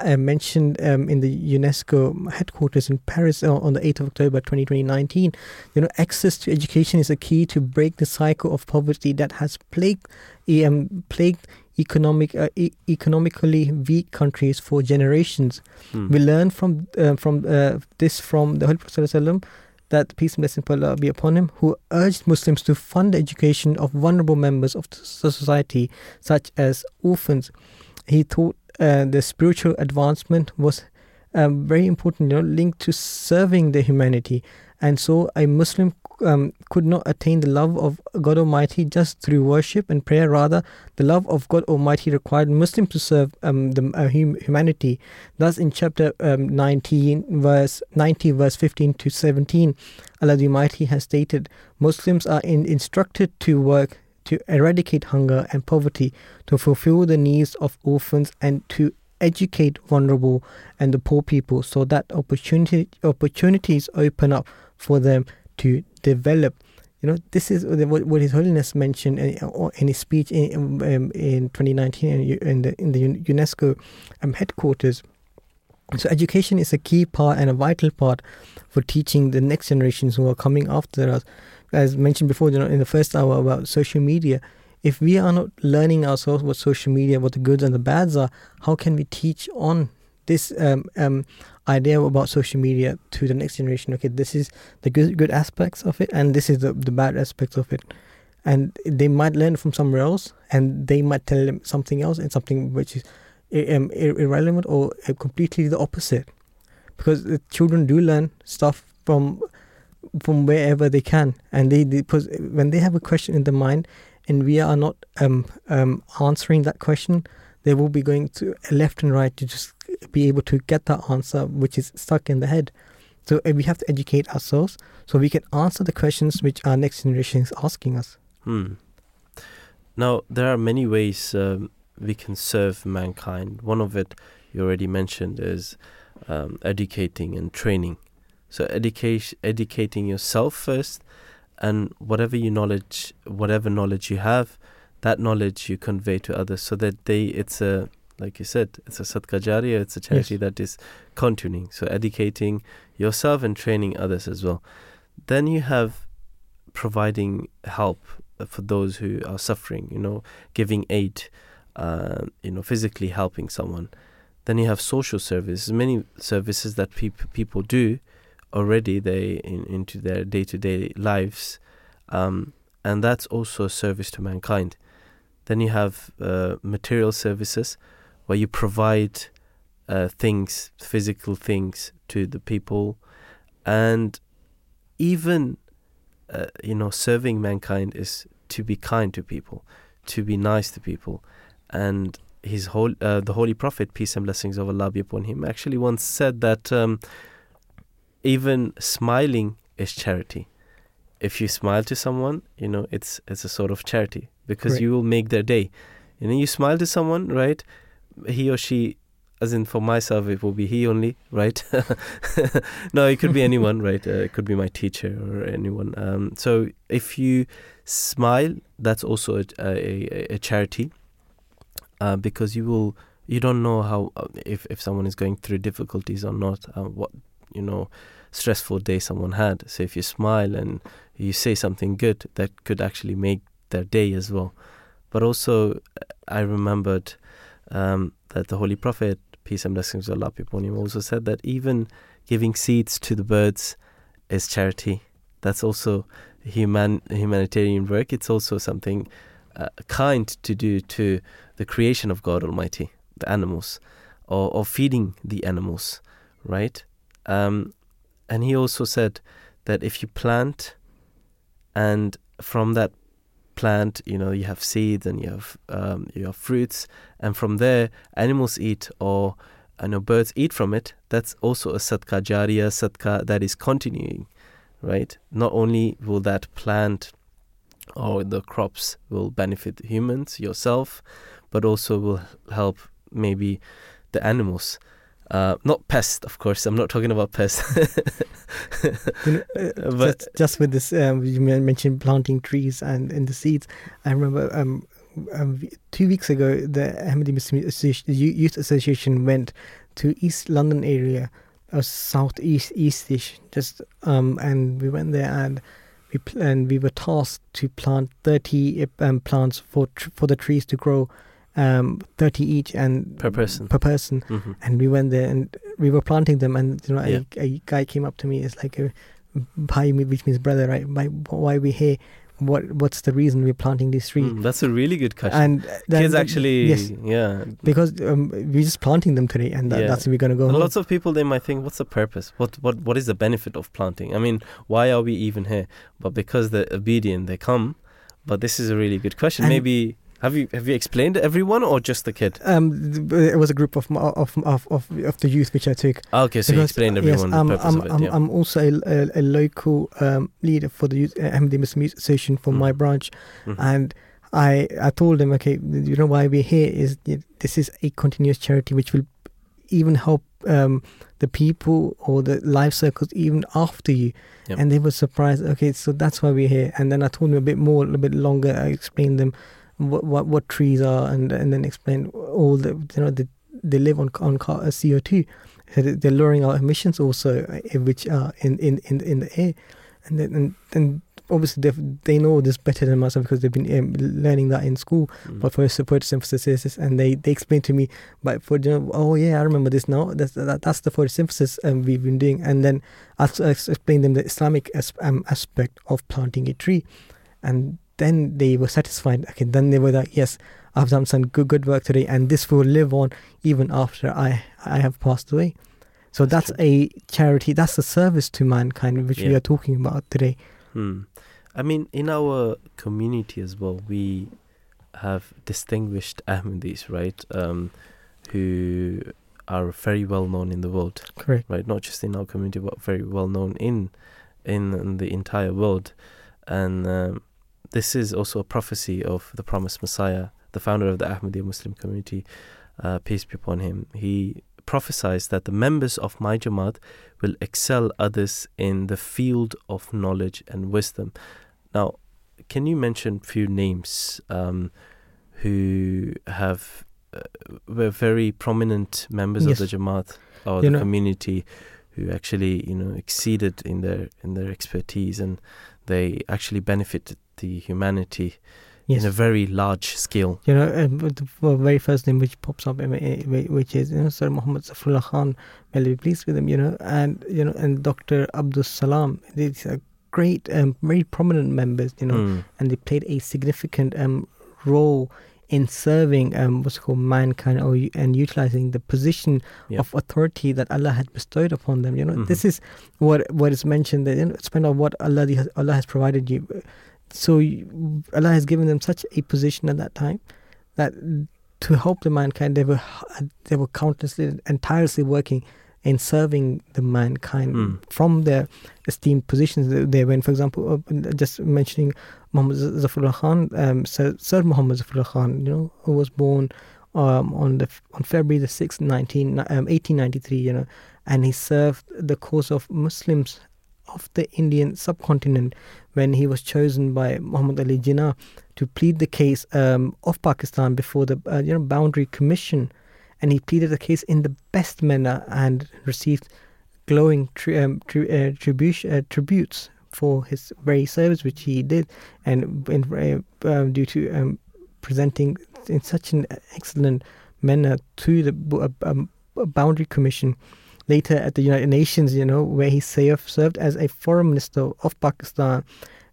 uh, mentioned um, in the UNESCO headquarters in Paris uh, on the 8th of October 2019, you know, access to education is a key to break the cycle of poverty that has plagued, um, plagued economic, uh, e- economically weak countries for generations. Hmm. We learn from uh, from uh, this from the Holy Prophet that peace and blessing of Allah be upon him, who urged Muslims to fund the education of vulnerable members of the society, such as orphans. He thought uh, the spiritual advancement was um, very important, you know, linked to serving the humanity, and so a Muslim um, could not attain the love of God Almighty just through worship and prayer. Rather, the love of God Almighty required Muslims to serve um, the uh, hum- humanity. Thus, in chapter um, 19, verse 90, verse 15 to 17, Allah the Almighty has stated, Muslims are in, instructed to work to eradicate hunger and poverty, to fulfill the needs of orphans, and to educate vulnerable and the poor people, so that opportunity opportunities open up for them to develop. You know, this is what, His Holiness mentioned in, his speech in, um, in 2019 in, in the in the UNESCO um, headquarters. So education is a key part and a vital part for teaching the next generations who are coming after us. As mentioned before, you know, in the first hour about social media, if we are not learning ourselves what social media, what the goods and the bads are, how can we teach on this um, um, idea about social media to the next generation? Okay, this is the good good aspects of it, and this is the, the bad aspects of it. And they might learn from somewhere else, and they might tell them something else, and something which is um, irrelevant or completely the opposite. Because the children do learn stuff from from wherever they can, and they because when they have a question in their mind, and we are not um, um, answering that question, they will be going to left and right to just be able to get that answer which is stuck in the head. So uh, we have to educate ourselves so we can answer the questions which our next generation is asking us. Hmm. Now, there are many ways um, we can serve mankind. One of it you already mentioned is um, educating and training. So, education, educating yourself first, and whatever you knowledge, whatever knowledge you have, that knowledge you convey to others, so that they, it's a, like you said, it's a sadqa jariyah, it's a charity Yes. that is continuing. So, educating yourself and training others as well. Then you have providing help for those who are suffering, you know, giving aid, uh, you know, physically helping someone. Then you have social services, many services that peop- people do already they in, into their day-to-day lives, um, and that's also a service to mankind. Then you have uh, material services, where you provide uh, things, physical things, to the people, and even uh, you know, serving mankind is to be kind to people, to be nice to people, and his whole uh, the holy prophet peace and blessings of Allah be upon him actually once said that um, even smiling is charity. If you smile to someone, you know it's it's a sort of charity because Correct. you will make their day. You know, you smile to someone, right? He or she, as in for myself, it will be he only, right? no, it could be anyone, right? Uh, it could be my teacher or anyone. Um, so if you smile, that's also a, a, a charity uh, because you will you don't know how uh, if if someone is going through difficulties or not uh, what you know stressful day someone had. So if you smile and you say something good that could actually make their day as well. But also i remembered um, that the holy prophet peace and blessings of allah be upon him also said that even giving seeds to the birds is charity. That's also human humanitarian work. It's also something uh, kind to do to the creation of god almighty the animals or, or feeding the animals, right? Um, and he also said that if you plant and from that plant, you know, you have seeds and you have um, you have fruits, and from there animals eat or I know birds eat from it. That's also a sadka jariya, sadka that is continuing, right? Not only will that plant or the crops will benefit humans, yourself, but also will help maybe the animals. Uh, not pests, of course. I'm not talking about you know, uh, but just, just, with this, um, you mentioned planting trees and in the seeds. I remember um, um, two weeks ago, the Ahmadi Muslim Youth Association went to East London area, or southeast eastish, just um, and we went there and we pl- and we were tasked to plant 30 um, plants for tr- for the trees to grow um, 30 each and per person. per person. Mm-hmm. and we went there and we were planting them and you know yeah. a, a, guy came up to me it's like a bhai which means brother right why, why are we here? What what's the reason we're planting these trees mm, that's a really good question. And kids actually yes. yeah. Because um, we're just planting them today and that, yeah. that's we're gonna go lots of people they might think what's the purpose? What what what is the benefit of planting? I mean why are we even here? But because they're obedient they come. But this is a really good question. And maybe have you have you explained to everyone or just the kid? Um, it was a group of of of of, of the youth which I took. Ah, okay, so because, you explained everyone yes, um, I'm, of it. I'm, yeah. I'm also a, a, a local um, leader for the youth, uh, Ahmadi Muslim Association for mm. my branch, mm-hmm. and I I told them, okay, you know why we're here is this is a continuous charity which will even help um, the people or the life circles even after you. Yep. And they were surprised. Okay, so that's why we're here. And then I told them a bit more, a little bit longer. I explained them what what, what trees are, and and then explain all the you know the, they live on on uh, CO two. So they're lowering our emissions also, uh, which are in, in, in, in the air, and then and, and obviously they they know this better than myself because they've been um, learning that in school. Mm. But for photosynthesis, and they they explained to me, but for you know, oh yeah, I remember this now. That's that, that's the photosynthesis um, we've been doing, and then I, I explained them the Islamic as, um, aspect of planting a tree, and then they were satisfied. Okay, then they were like, yes, I've done some good good work today, and this will live on even after I I have passed away. So that's, that's a charity. That's a service to mankind, which yeah. we are talking about today. Hmm. I mean, in our community as well, we have distinguished Ahmadis, right? Um, who are very well known in the world. Correct. Right, not just in our community, but very well known in in, in the entire world. And um, this is also a prophecy of the promised Messiah, the founder of the Ahmadiyya Muslim community, uh, peace be upon him. He prophesies that the members of my Jamaat will excel others in the field of knowledge and wisdom. Now, can you mention a few names um, who have uh, were very prominent members yes. of the Jamaat or you the know, community who actually you know exceeded in their in their expertise and they actually benefited the humanity yes. in a very large scale. You know, uh, the very first name which pops up, which is you know, Sir Muhammad Zafrullah Khan, may be pleased with him, you know, and you know, and Dr. Abdus Salam. These are great, um, very prominent members, you know, mm. and they played a significant um, role in serving um, what's called mankind or and utilizing the position yep. of authority that Allah had bestowed upon them. You know, mm-hmm. this is what what is mentioned that you know, spend on what Allah Allah has provided you. So Allah has given them such a position at that time that to help the mankind, they were they were countlessly and tirelessly working in serving the mankind Mm. from their esteemed positions they were in. For example, uh, just mentioning Muhammad Zafrullah Khan, um, Sir, Sir Muhammad Zafrullah Khan, you know, who was born um, on the on February the sixth, nineteen um, eighteen ninety three, you know, and he served the cause of Muslims of the Indian subcontinent when he was chosen by Muhammad Ali Jinnah to plead the case um, of Pakistan before the uh, you know Boundary Commission, and he pleaded the case in the best manner and received glowing tri- um, tri- uh, tribu- uh, tributes for his very service which he did, and in, uh, um, due to um, presenting in such an excellent manner to the uh, um, Boundary Commission. Later at the United Nations, you know, where he served, as a foreign minister of Pakistan,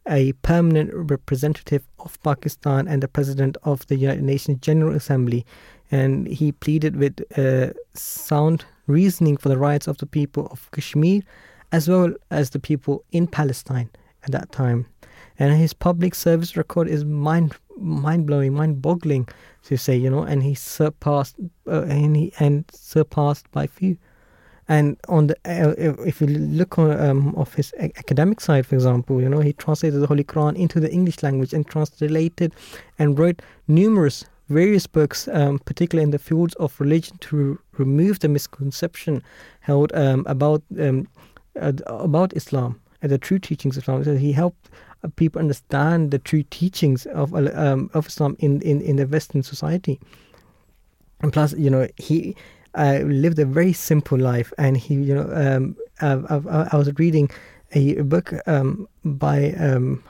a permanent representative of Pakistan, and the president of the United Nations General Assembly. And he pleaded with uh, sound reasoning for the rights of the people of Kashmir as well as the people in Palestine at that time. And his public service record is mind mind blowing, mind boggling to say, you know, and he surpassed uh, and he and surpassed by few. And on the uh, if if you look on um, of his academic side, for example, you know, he translated the Holy Quran into the English language and translated and wrote numerous various books, um, particularly in the fields of religion, to remove the misconception held um, about um, uh, about Islam and the true teachings of Islam. So he helped uh, people understand the true teachings of uh, um, of Islam in, in, in the Western society. And plus, you know, he uh, lived a very simple life, and he, you know, um, I, I, I was reading a book um, by um,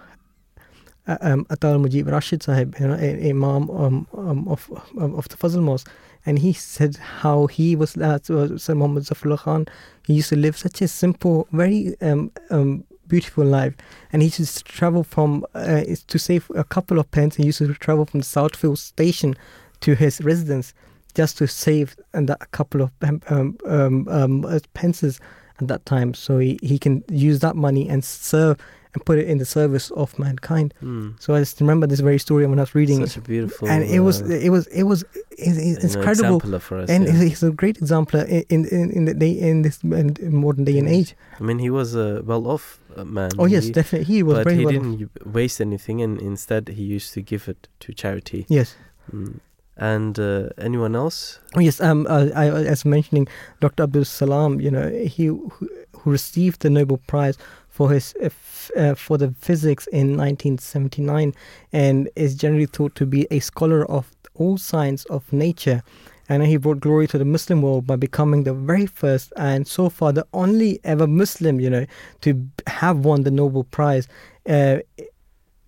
uh, um, Ataul Mujeeb Rashed Sahib, you know, Imam um, um, of, of of the Fazl Mosque, and he said how he was that uh, Sir Muhammad Zafrullah Khan. He used to live such a simple, very um, um, beautiful life, and he used to travel from uh, to save a couple of pence. He used to travel from Southfield Station to his residence just to save and a couple of um, um, um, uh, pences at that time, so he, he can use that money and serve and put it in the service of mankind. Mm. So I just remember this very story when I was reading, Such a beautiful. and it was uh, it was it was it, it's you incredible, for us. and yeah. he's a great example in in, in, the day in this modern day and age. I mean, he was a well-off uh, man. Oh yes, he, definitely he was but he well. didn't u- waste anything, and instead he used to give it to charity. Yes. Mm. And uh, anyone else? Oh, yes, um, uh, I, as mentioning Dr. Abdul Salam, you know, he who, who received the Nobel Prize for his uh, f- uh, for the physics in 1979, and is generally thought to be a scholar of all science of nature. And he brought glory to the Muslim world by becoming the very first and so far the only ever Muslim, you know, to have won the Nobel Prize. Uh,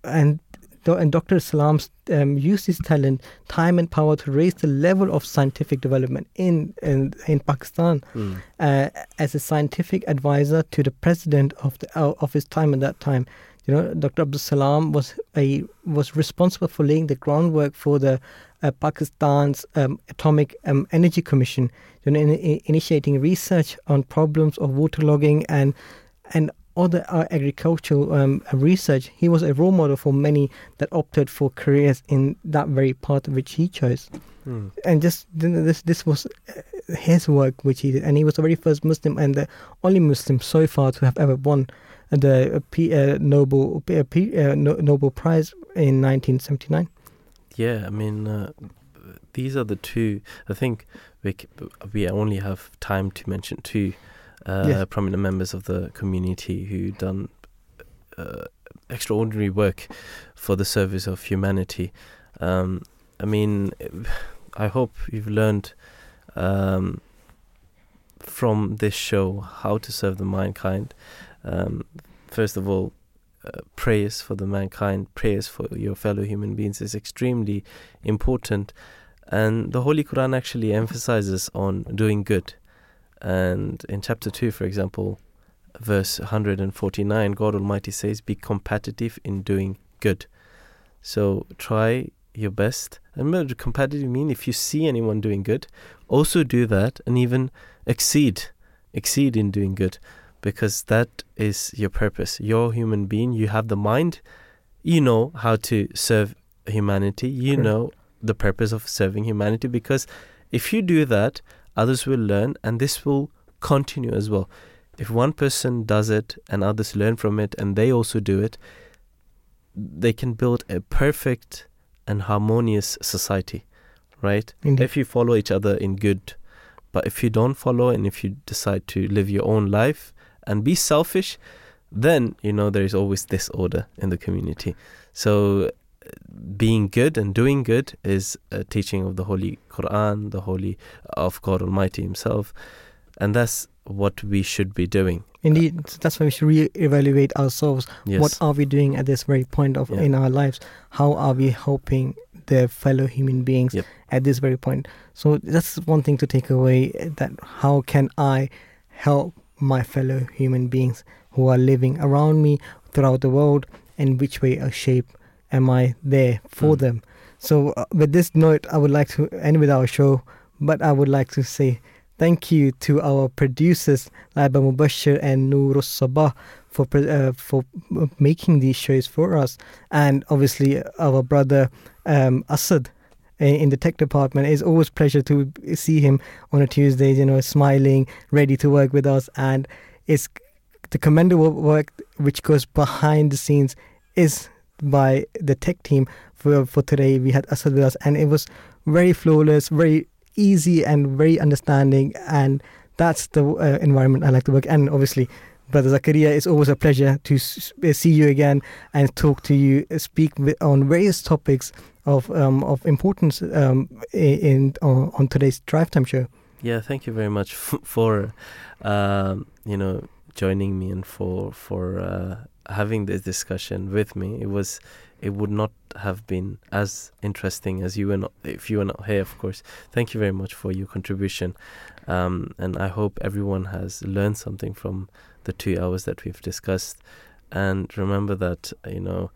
and and Dr. Salam's um, used his talent, time, and power to raise the level of scientific development in in, in Pakistan Mm. uh, as a scientific advisor to the president of the uh, of his time at that time. You know, Dr. Abdul Salam was a was responsible for laying the groundwork for the uh, Pakistan's um, Atomic um, Energy Commission, you know, in, in- initiating research on problems of waterlogging and and other uh, agricultural um, research. He was a role model for many that opted for careers in that very path which he chose. Mm. And just this this was uh, his work which he did, and he was the very first Muslim and the only Muslim so far to have ever won the uh, P, uh, Nobel uh, P, uh, no, Nobel Prize in 1979. Yeah, I mean, uh, these are the two. I think we we only have time to mention two uh, Yes. prominent members of the community who done uh, extraordinary work for the service of humanity. Um, I mean, I hope you've learned um, from this show how to serve the mankind. Um, first of all, uh, prayers for the mankind, prayers for your fellow human beings is extremely important. And the Holy Quran actually emphasizes on doing good. And in chapter 2, for example, verse 149, God Almighty says, Be competitive in doing good. So try your best. And what does competitive mean if you see anyone doing good, also do that and even exceed, exceed in doing good because that is your purpose. You're a human being, you have the mind, you know how to serve humanity, you Correct. know the purpose of serving humanity because if you do that, others will learn and this will continue as well. If one person does it and others learn from it and they also do it, they can build a perfect and harmonious society, right? Indeed. If you follow each other in good. But if you don't follow and if you decide to live your own life and be selfish, then you know there is always disorder in the community. So being good and doing good is a teaching of the Holy Quran, the Holy of God Almighty Himself, and that's what we should be doing. Indeed, so that's why we should re-evaluate ourselves. Yes. What are we doing at this very point of Yeah. in our lives? How are we helping the fellow human beings Yep. at this very point? So that's one thing to take away. That how can I help my fellow human beings who are living around me throughout the world, In which way or shape am I there for Mm. them? So uh, with this note, I would like to end with our show, but I would like to say thank you to our producers Laiba Mubashar and Noor Sabah for uh, for making these shows for us, and obviously our brother um, Asad in the tech department. It's always pleasure to see him on a Tuesday, you know, smiling, ready to work with us, and it's the commendable work which goes behind the scenes is by the tech team for for today. We had Asad with us, and it was very flawless, very easy, and very understanding. And that's the uh, environment I like to work. And obviously, Brother Zakaria, it's always a pleasure to uh, see you again and talk to you, uh, speak with, on various topics of um, of importance um, in on, on today's Drive Time show. Yeah, thank you very much for um, you know joining me and for for uh, having this discussion with me. It was it would not have been as interesting as you were not if you were not here. Of course, thank you very much for your contribution, um, and I hope everyone has learned something from the two hours that we've discussed. And remember that you know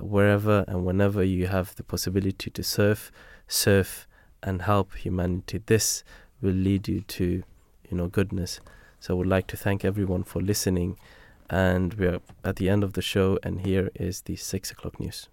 wherever and whenever you have the possibility to serve, serve and help humanity. This will lead you to you know goodness so i would like to thank everyone for listening and we are at the end of the show and here is the six o'clock news